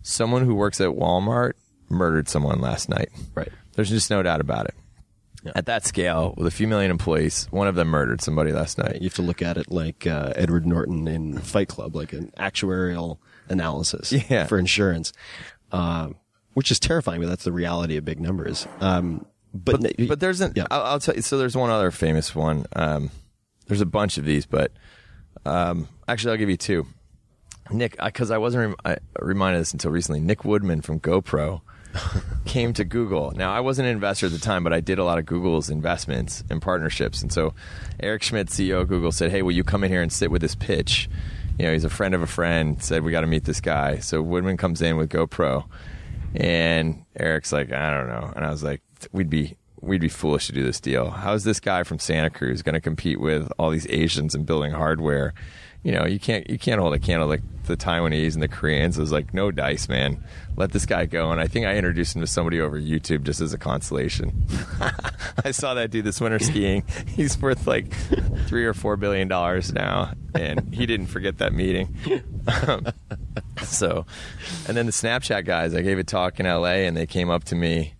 someone who works at Walmart murdered someone last night. Right. There's just no doubt about it. At that scale, with a few million employees, one of them murdered somebody last night. You have to look at it like uh, Edward Norton in Fight Club, like an actuarial analysis Yeah. for insurance, um, which is terrifying, but that's the reality of big numbers. Um, but but, but there's an I'll, I'll tell you so there's one other famous one um, there's a bunch of these but um, actually i'll give you two nick because I, wasn't rem- I reminded of this until recently nick woodman from gopro came to google now i wasn't an investor at the time but i did a lot of google's investments and partnerships and so eric schmidt ceo of google said hey will you come in here and sit with this pitch you know he's a friend of a friend said we got to meet this guy so woodman comes in with gopro and Eric's like, I don't know. And I was like, we'd be we'd be foolish to do this deal. How's this guy from Santa Cruz going to compete with all these Asians and building hardware? You know, you can't you can't hold a candle like the Taiwanese and the Koreans. It was like, no dice, man. Let this guy go. And I think I introduced him to somebody over YouTube just as a consolation. I saw that dude this winter skiing. He's worth like three or four billion dollars now, and he didn't forget that meeting. Um, so, and then the Snapchat guys, I gave a talk in LA, and they came up to me.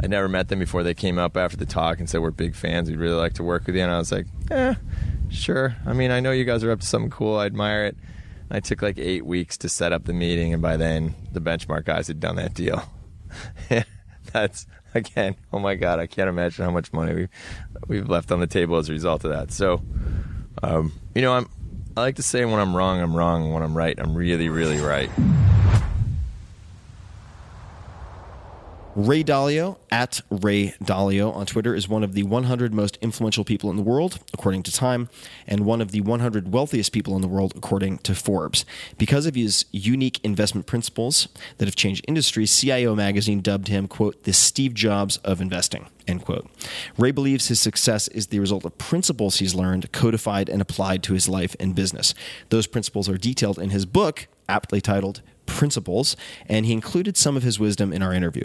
I never met them before. They came up after the talk and said, "We're big fans. We'd really like to work with you." And I was like, "Eh, sure. I mean, I know you guys are up to something cool. I admire it." I took like eight weeks to set up the meeting, and by then, the benchmark guys had done that deal. That's again, oh my god, I can't imagine how much money we we've left on the table as a result of that. So, um, you know, I'm I like to say when I'm wrong, I'm wrong, when I'm right, I'm really, really right. Ray Dalio at Ray Dalio on Twitter is one of the 100 most influential people in the world, according to Time, and one of the 100 wealthiest people in the world, according to Forbes. Because of his unique investment principles that have changed industries, CIO magazine dubbed him, quote, the Steve Jobs of investing, end quote. Ray believes his success is the result of principles he's learned, codified, and applied to his life and business. Those principles are detailed in his book, aptly titled Principles, and he included some of his wisdom in our interview.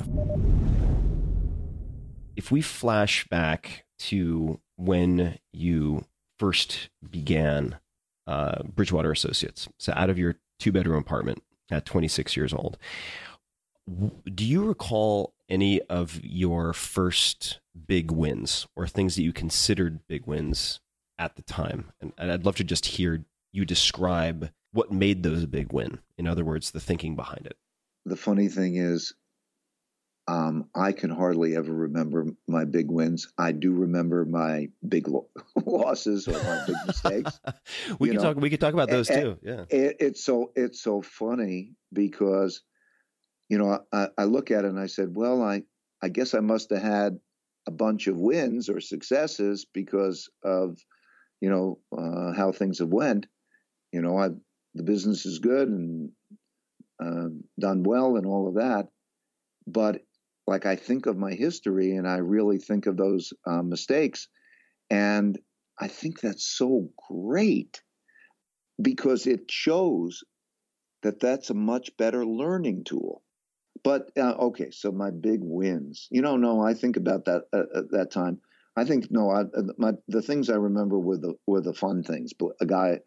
If we flash back to when you first began uh, Bridgewater Associates, so out of your two bedroom apartment at 26 years old, do you recall any of your first big wins or things that you considered big wins at the time? And, and I'd love to just hear you describe what made those a big win. In other words, the thinking behind it. The funny thing is, um, I can hardly ever remember my big wins. I do remember my big lo- losses or my big mistakes. we You can know, talk. We could talk about those and- too. Yeah. It, it's so it's so funny because, you know, I, I look at it and I said, well, I I guess I must have had a bunch of wins or successes because of, you know, uh, how things have went. You know, I the business is good and uh, done well and all of that, but like I think of my history and I really think of those uh, mistakes, and I think that's so great because it shows that that's a much better learning tool. But uh, okay, so my big wins. You know, no, I think about that uh, at that time. I think no, I, uh, my the things I remember were the were the fun things. A guy,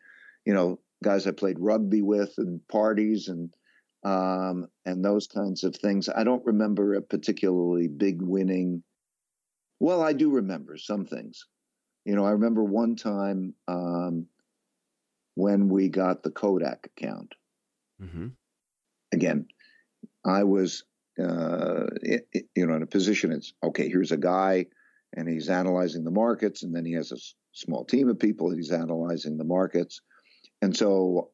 you know, guys I played rugby with and parties and um, and those kinds of things. I don't remember a particularly big winning. Well, I do remember some things. You know, I remember one time um, when we got the Kodak account. Mm-hmm. Again, I was, uh, it, it- you know, in a position. It's okay. Here's a guy, and he's analyzing the markets, and then he has a s- small team of people. He's analyzing the markets, and so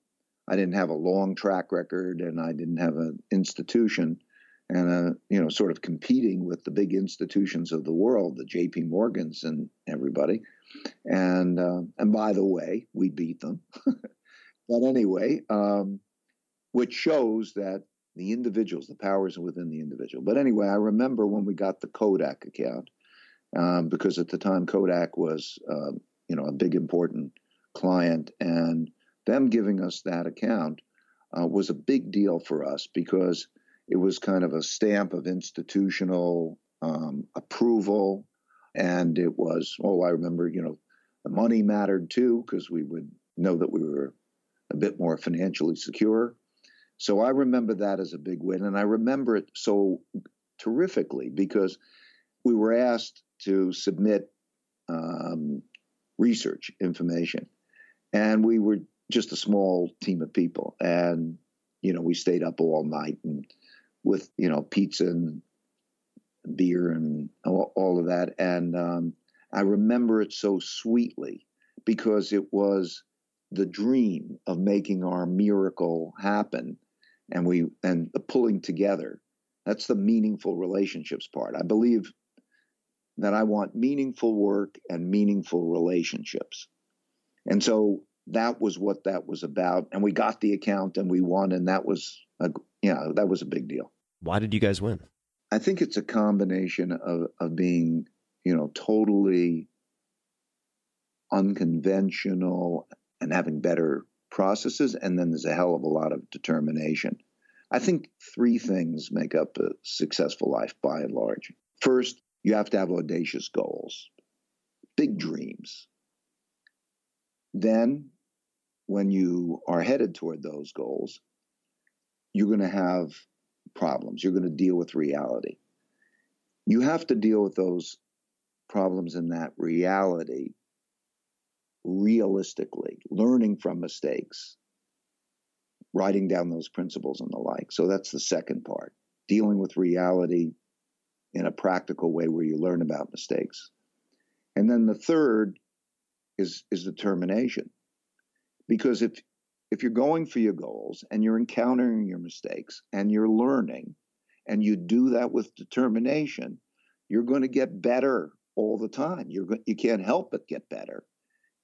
I didn't have a long track record, and I didn't have an institution, and uh, you know, sort of competing with the big institutions of the world, the J.P. Morgans and everybody. And uh, and by the way, we beat them. but anyway, um, which shows that the individuals, the powers are within the individual. But anyway, I remember when we got the Kodak account, um, because at the time Kodak was, uh, you know, a big important client, and them giving us that account uh, was a big deal for us because it was kind of a stamp of institutional um, approval. And it was, oh, I remember, you know, the money mattered too, because we would know that we were a bit more financially secure. So I remember that as a big win. And I remember it so terrifically because we were asked to submit um, research information. And we were just a small team of people. And, you know, we stayed up all night and with, you know, pizza and beer and all, of that. And um, I remember it so sweetly because it was the dream of making our miracle happen and we and the pulling together that's the meaningful relationships part i believe that i want meaningful work and meaningful relationships and so that was what that was about and we got the account and we won and that was a you know, that was a big deal why did you guys win i think it's a combination of of being you know totally unconventional and having better processes. And then there's a hell of a lot of determination. I think three things make up a successful life by and large. First, you have to have audacious goals, big dreams. Then, when you are headed toward those goals, you're going to have problems. You're going to deal with reality. You have to deal with those problems in that reality realistically, learning from mistakes, writing down those principles and the like. So that's the second part dealing with reality in a practical way where you learn about mistakes. And then the third is, is determination. Because if if you're going for your goals and you're encountering your mistakes and you're learning and you do that with determination, you're going to get better all the time. You're go- you can't help but get better.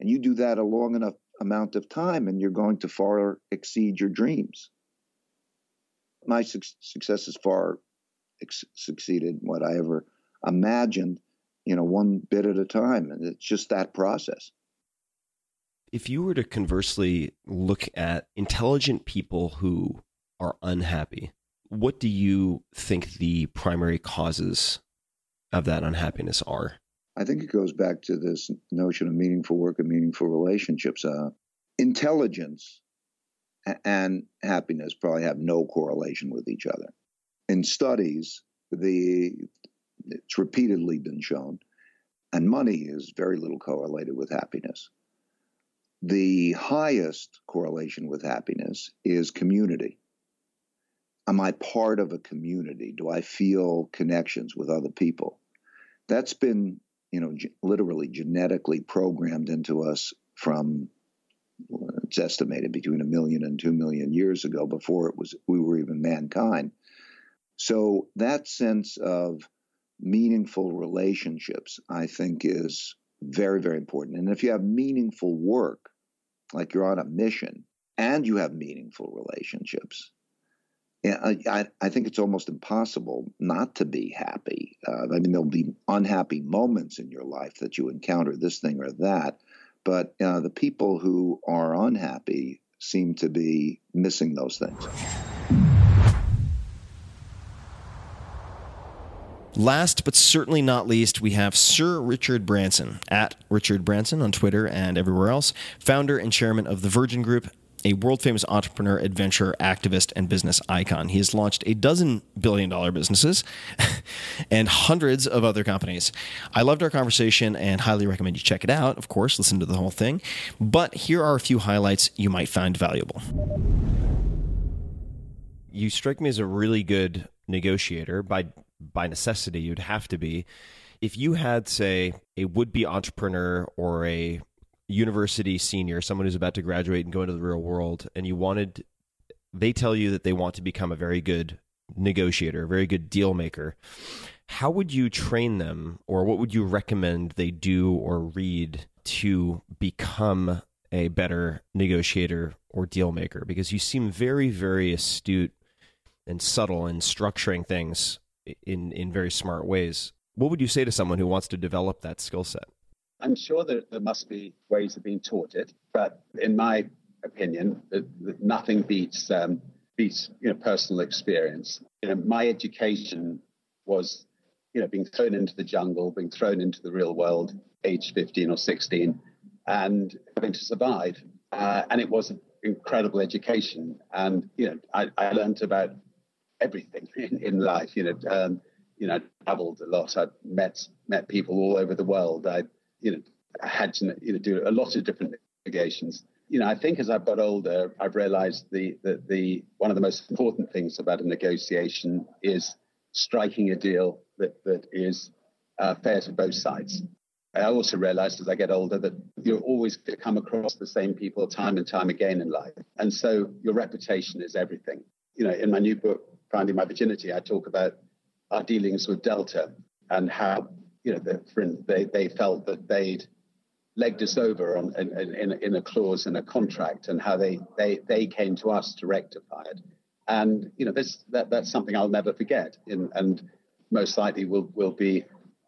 And you do that a long enough amount of time, and you're going to far exceed your dreams. My su- success has far ex- succeeded what I ever imagined, you know, one bit at a time. And it's just that process. If you were to conversely look at intelligent people who are unhappy, what do you think the primary causes of that unhappiness are? I think it goes back to this notion of meaningful work and meaningful relationships. Uh, intelligence and happiness probably have no correlation with each other. In studies, the it's repeatedly been shown, and money is very little correlated with happiness. The highest correlation with happiness is community. Am I part of a community? Do I feel connections with other people? That's been you know, literally genetically programmed into us from it's estimated between a million and two million years ago before it was we were even mankind. So that sense of meaningful relationships, I think, is very, very important. And if you have meaningful work, like you're on a mission, and you have meaningful relationships, I, I think it's almost impossible not to be happy. Uh, I mean, there'll be unhappy moments in your life that you encounter this thing or that, but uh, the people who are unhappy seem to be missing those things. Last but certainly not least, we have Sir Richard Branson at Richard Branson on Twitter and everywhere else, founder and chairman of the Virgin Group a world famous entrepreneur, adventurer, activist, and business icon. He has launched a dozen billion dollar businesses and hundreds of other companies. I loved our conversation and highly recommend you check it out. Of course, listen to the whole thing. But here are a few highlights you might find valuable. You strike me as a really good negotiator by by necessity you'd have to be if you had say a would-be entrepreneur or a university senior, someone who's about to graduate and go into the real world, and you wanted, they tell you that they want to become a very good negotiator, a very good deal maker. How would you train them, or what would you recommend they do or read to become a better negotiator or deal maker? Because you seem very, very astute and subtle in structuring things in in very smart ways. What would you say to someone who wants to develop that skill set? I'm sure that there must be ways of being taught it, but in my opinion, nothing beats um, complete, you know, personal experience. You know, my education was, you know, being thrown into the jungle, being thrown into the real world, age 15 or 16, and having to survive. Uh, and it was an incredible education. And, you know, I, I learned about everything in, in life. You know, um, you know, I traveled a lot. I met met people all over the world. I, you know, I had to you know do a lot of different negotiations. You know, I think as I've got older, I've realised the, the the one of the most important things about a negotiation is striking a deal that that is uh, fair to both sides. I also realized as I get older that you're always come across the same people time and time again in life. And so your reputation is everything. You know, in my new book, Finding My Virginity, I talk about our dealings with Delta and how, you know, the, they, they felt that they'd legged us over on, in, in, in a clause in a contract and how they, they, they came to us to rectify it. And, you know, this, that, that's something I'll never forget. In, and most likely will, will be,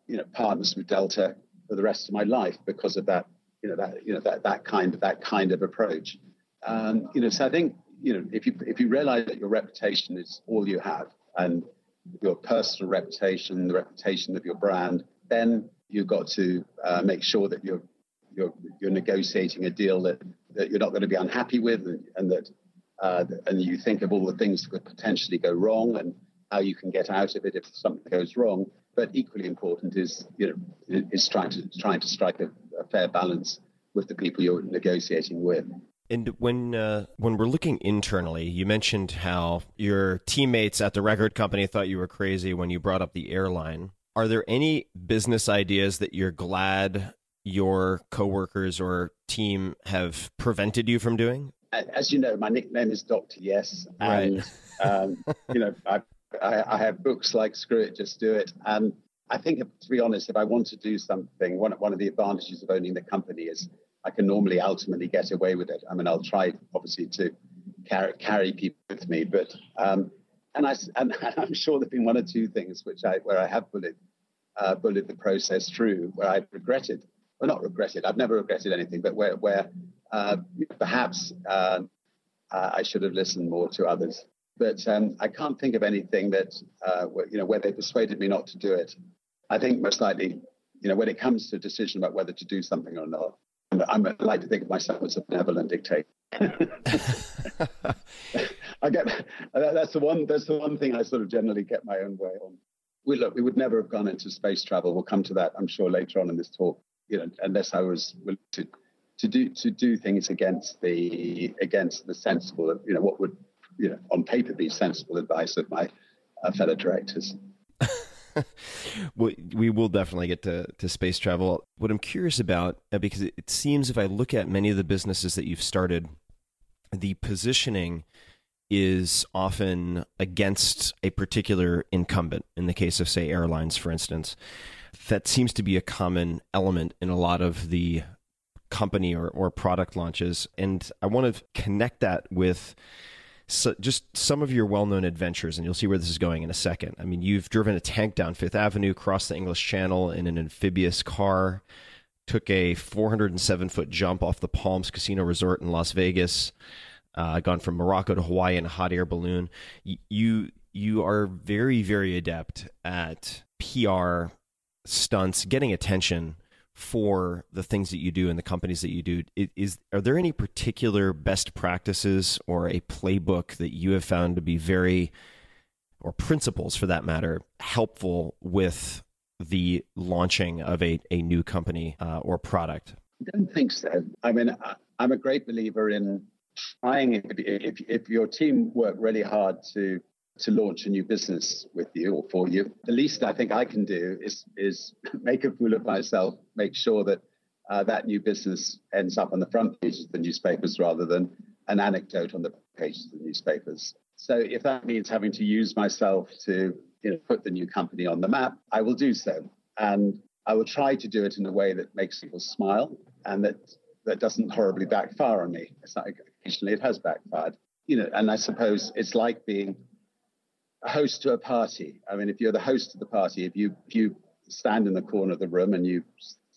you know, partners with Delta for the rest of my life because of that, you know, that, you know, that, that kind of, that kind of approach. Um, you know, so I think, you know, if you, if you realize that your reputation is all you have and your personal reputation, the reputation of your brand, then you've got to uh, make sure that you're, you're, you're negotiating a deal that, that you're not going to be unhappy with and, and that, uh, and you think of all the things that could potentially go wrong and how you can get out of it if something goes wrong. But equally important is you know is trying to trying to strike a, a fair balance with the people you're negotiating with. And when uh, when we're looking internally, you mentioned how your teammates at the record company thought you were crazy when you brought up the airline. Are there any business ideas that you're glad your coworkers or team have prevented you from doing? As you know, my nickname is Doctor Yes, and right. um, you know I I, I, have books like Screw It, Just Do It. And I think, to be honest, if I want to do something, one, one of the advantages of owning the company is I can normally ultimately get away with it. I mean, I'll try, obviously, to carry, carry people with me. But, um, and, I, and I'm sure there have been one or two things which I, where I have bullied, uh, bullied the process through, where I've regretted, well, not regretted, I've never regretted anything, but where, where uh, perhaps uh, I should have listened more to others. But um, I can't think of anything that, uh, where, you know, where they persuaded me not to do it. I think most likely, you know, when it comes to a decision about whether to do something or not, I'm, I like to think of myself as a benevolent dictator. I get that's the one. That's the one thing I sort of generally get my own way on. We look, we would never have gone into space travel. We'll come to that, I'm sure, later on in this talk. You know, unless I was willing to to do to do things against the against the sensible, you know, what would you know, on paper, be sensible advice of my uh, fellow directors. we will definitely get to, to space travel. What I'm curious about, uh, because it seems if I look at many of the businesses that you've started, the positioning is often against a particular incumbent. In the case of, say, airlines, for instance, that seems to be a common element in a lot of the company or, or product launches. And I want to connect that with so just some of your well-known adventures, and you'll see where this is going in a second. I mean, you've driven a tank down Fifth Avenue, crossed the English Channel in an amphibious car, took a 407-foot jump off the Palms Casino Resort in Las Vegas, uh, gone from Morocco to Hawaii in a hot air balloon. You you are very very adept at PR stunts, getting attention for the things that you do and the companies that you do. Is are there any particular best practices or a playbook that you have found to be very or principles for that matter helpful with the launching of a, a new company uh, or product? I don't think so. I mean i'm a great believer in trying if, if, if your team work really hard to to launch a new business with you or for you. The least I think I can do is is make a fool of myself, make sure that uh, that new business ends up on the front pages of the newspapers rather than an anecdote on the pages of the newspapers. So if that means having to use myself to you know, put the new company on the map, I will do so. And I will try to do it in a way that makes people smile and that, that doesn't horribly backfire on me. It's not, occasionally it has backfired. You know, and I suppose it's like being host to a party. I mean, if you're the host of the party, if you if you stand in the corner of the room and you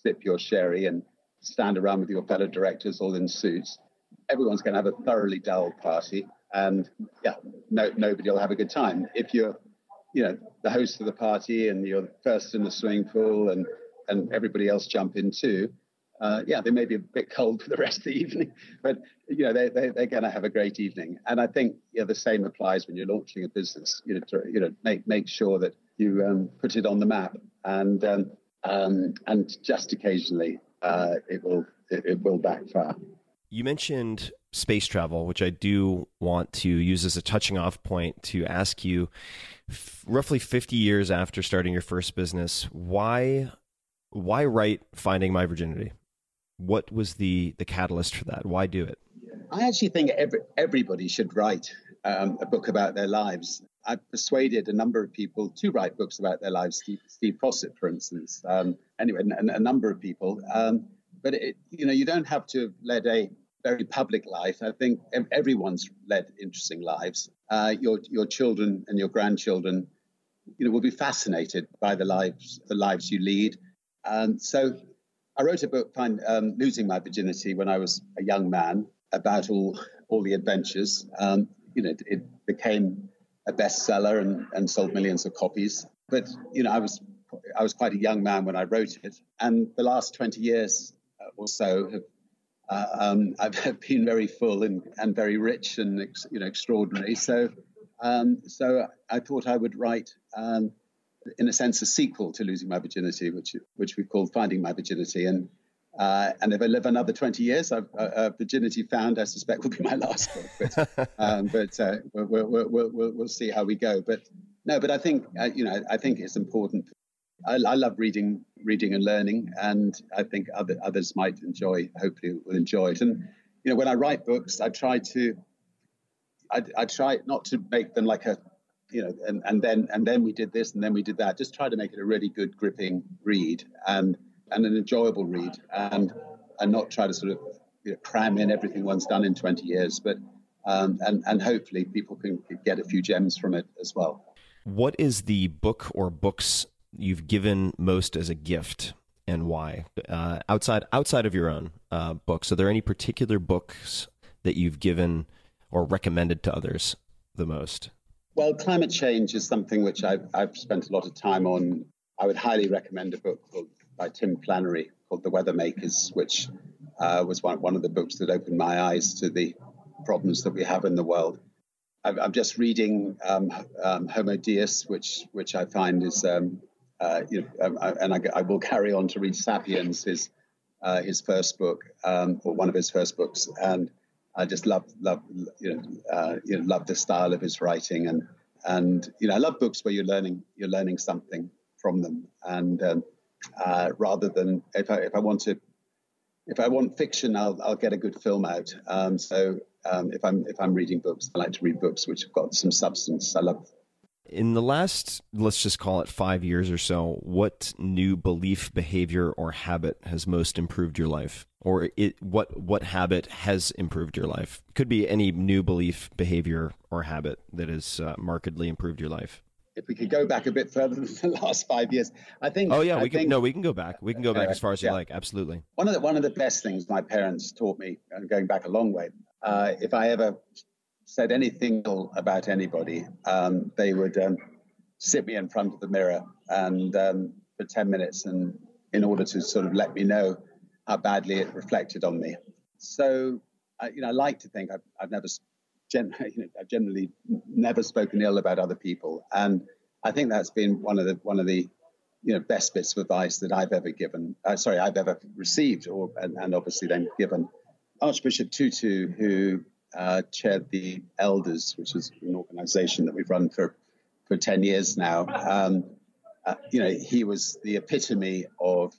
sip your sherry and stand around with your fellow directors all in suits, everyone's going to have a thoroughly dull party. and yeah, no, nobody will have a good time. If you're, you know, the host of the party and you're first in the swimming pool and and everybody else jump in too, uh, yeah, they may be a bit cold for the rest of the evening, but you know they, they they're going to have a great evening. And I think yeah, the same applies when you're launching a business. You know, to, you know, make make sure that you um, put it on the map, and um, um, and just occasionally uh, it will it, it will backfire. You mentioned space travel, which I do want to use as a touching off point to ask you. F- roughly 50 years after starting your first business, why why write Finding My Virginity? What was the the catalyst for that? Why do it? I actually think every, everybody should write um, a book about their lives. I've persuaded a number of people to write books about their lives. Steve, Steve Fossett, for instance. Um, anyway, a, a, number of people. Um, but it, you know, you don't have to have led a very public life. I think everyone's led interesting lives. Uh, your your children and your grandchildren, you know, will be fascinated by the lives the lives you lead. And so, I wrote a book, find, um, "Losing My Virginity," when I was a young man, about all all the adventures. Um, you know, it, it became a bestseller and, and sold millions of copies. But you know, I was I was quite a young man when I wrote it, and the last twenty years or so have uh, um, I've been very full and, and very rich and you know extraordinary. So um, so I thought I would write, um, in a sense, a sequel to Losing My Virginity, which which we called Finding My Virginity. And uh, and if I live another 20 years, I've, uh, uh, Virginity Found, I suspect, will be my last book. But, um, but uh, we'll, we'll, we'll, we'll, see how we go. But no, but I think, uh, you know, I think it's important I, I, love reading, reading and learning, and I think other, others might enjoy. Hopefully, will enjoy it. And you know, when I write books, I try to, I, I try not to make them like a, you know, and, and then and then we did this and then we did that. Just try to make it a really good, gripping read and and an enjoyable read, and and not try to sort of you know, cram in everything one's done in 20 years, but um, and and hopefully people can get a few gems from it as well. What is the book or books you've given most as a gift and why uh, outside outside of your own uh, books are there any particular books that you've given or recommended to others the most well climate change is something which I've, I've spent a lot of time on. I would highly recommend a book called, by tim flannery called the weather makers which uh, was one, one of the books that opened my eyes to the problems that we have in the world. I'm just reading um, um, Homo Deus, which which I find is um, uh, you know, um, and I, I, will carry on to read *Sapiens*, his uh, his first book, um, or one of his first books, and I just love love you know uh, you know love the style of his writing, and and you know I love books where you're learning you're learning something from them, and um, uh, rather than if I if I want to if I want fiction, I'll I'll get a good film out. Um, so um, if I'm if I'm reading books, I like to read books which have got some substance. I love in the last, let's just call it five years or so, what new belief, behavior, or habit has most improved your life? Or it, what what habit has improved your life? Could be any new belief, behavior, or habit that has uh, markedly improved your life. If we could go back a bit further than the last five years, I think. Oh yeah, we I can. No, we can go back. We can go back as far as yeah. you like. Absolutely. One of the one of the best things my parents taught me, and going back a long way, uh, if I ever said anything about anybody, um, they would um, sit me in front of the mirror and um, for 10 minutes and in order to sort of let me know how badly it reflected on me. So, uh, you know, I like to think I've, I've never, gen- you know, I've generally never spoken ill about other people. And I think that's been one of the, one of the, you know, best bits of advice that I've ever given. Uh, sorry, I've ever received or, and, and obviously then given. Archbishop Tutu, who uh, chaired the Elders, which is an organization that we've run for, for 10 years now. Um, uh, you know, he was the epitome of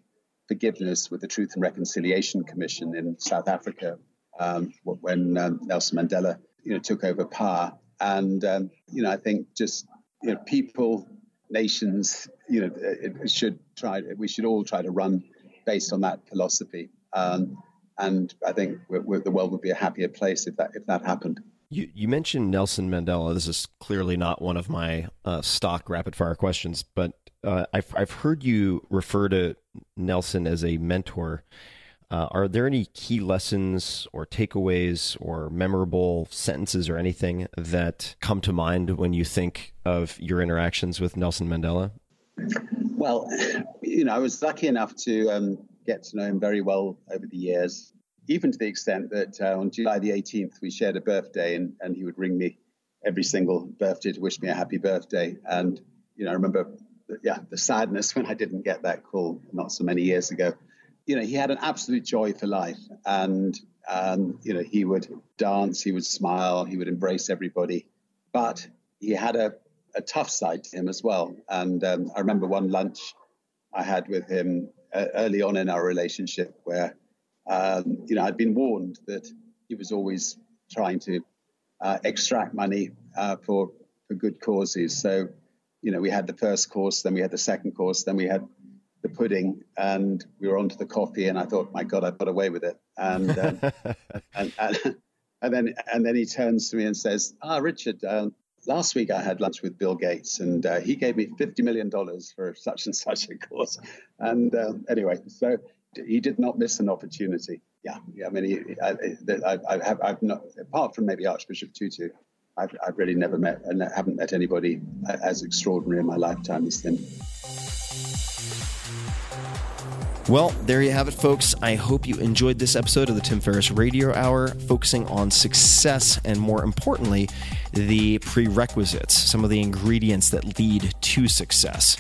forgiveness with the Truth and Reconciliation Commission in South Africa um, when um, Nelson Mandela, you know, took over power. And, um, you know, I think just, you know, people, nations, you know, it should try, we should all try to run based on that philosophy. Um, and I think we're, we're, the world would be a happier place if that if that happened. You you mentioned Nelson Mandela. This is clearly not one of my uh, stock rapid fire questions, but uh, I've I've heard you refer to Nelson as a mentor. Uh, are there any key lessons or takeaways or memorable sentences or anything that come to mind when you think of your interactions with Nelson Mandela? Well, you know, I was lucky enough to um, get to know him very well over the years, even to the extent that uh, on July the 18th, we shared a birthday and, and he would ring me every single birthday to wish me a happy birthday. And, you know, I remember, yeah, the sadness when I didn't get that call not so many years ago. You know, he had an absolute joy for life. And, um, you know, he would dance, he would smile, he would embrace everybody. But he had a, a tough side to him as well. And um, I remember one lunch I had with him uh, early on in our relationship where, um, you know, I'd been warned that he was always trying to uh, extract money uh, for for good causes. So, you know, we had the first course, then we had the second course, then we had the pudding, and we were on to the coffee. And I thought, my God, I've got away with it. And um, and, and, and then and then he turns to me and says, Ah, Richard. Um, last week I had lunch with Bill Gates, and uh, he gave me fifty million dollars for such and such a course. And uh, anyway, so he did not miss an opportunity. Yeah, yeah I mean, he, I, I, I, have, I've not, apart from maybe Archbishop Tutu, I've, I've really never met and haven't met anybody as extraordinary in my lifetime as him. Well, there you have it, folks. I hope you enjoyed this episode of the Tim Ferriss Radio Hour, focusing on success and, more importantly, the prerequisites, some of the ingredients that lead to success.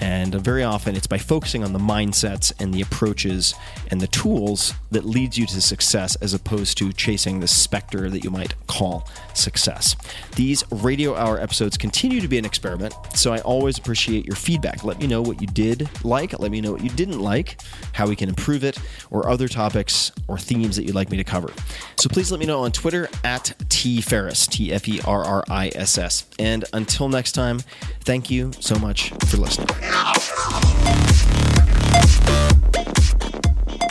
And very often it's by focusing on the mindsets and the approaches and the tools that leads you to success as opposed to chasing the specter that you might call success. These radio hour episodes continue to be an experiment, so I always appreciate your feedback. Let me know what you did like, let me know what you didn't like, how we can improve it, or other topics or themes that you'd like me to cover. So please let me know on Twitter at T Ferriss, T F E R R I S S. And until next time, thank you so much for listening. Oh,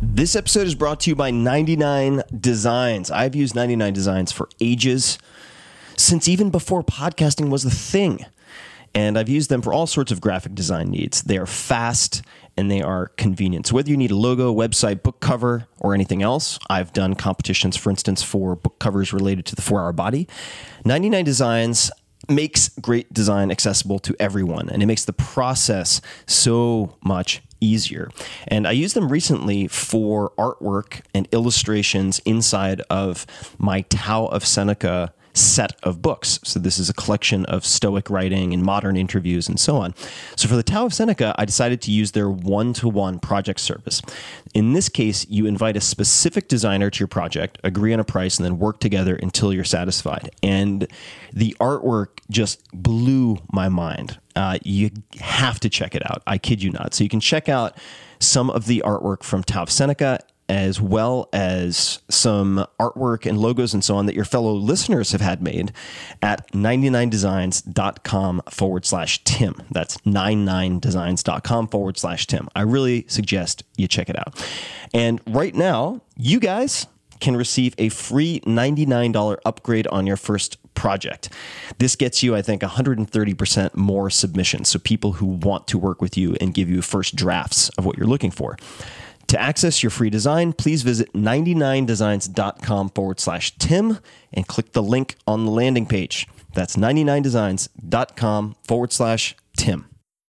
This episode is brought to you by 99 Designs. I've used 99 Designs for ages, since even before podcasting was a thing. And I've used them for all sorts of graphic design needs. They are fast and they are convenient. So whether you need a logo, website, book cover, or anything else, I've done competitions, for instance, for book covers related to the four hour body. 99 Designs makes great design accessible to everyone and it makes the process so much easier. And I used them recently for artwork and illustrations inside of my Tao of Seneca set of books. So this is a collection of Stoic writing and modern interviews and so on. So for the Tao of Seneca, I decided to use their one-to-one project service. In this case, you invite a specific designer to your project, agree on a price, and then work together until you're satisfied. And the artwork just blew my mind. Uh, you have to check it out. I kid you not. So you can check out some of the artwork from Tao of Seneca as well as some artwork and logos and so on that your fellow listeners have had made at 99designs.com forward slash Tim. That's 99designs.com forward slash Tim. I really suggest you check it out. And right now, you guys can receive a free $99 upgrade on your first project. This gets you, I think, 130% more submissions. So people who want to work with you and give you first drafts of what you're looking for. To access your free design, please visit 99designs.com forward slash Tim and click the link on the landing page. That's 99designs.com forward slash Tim.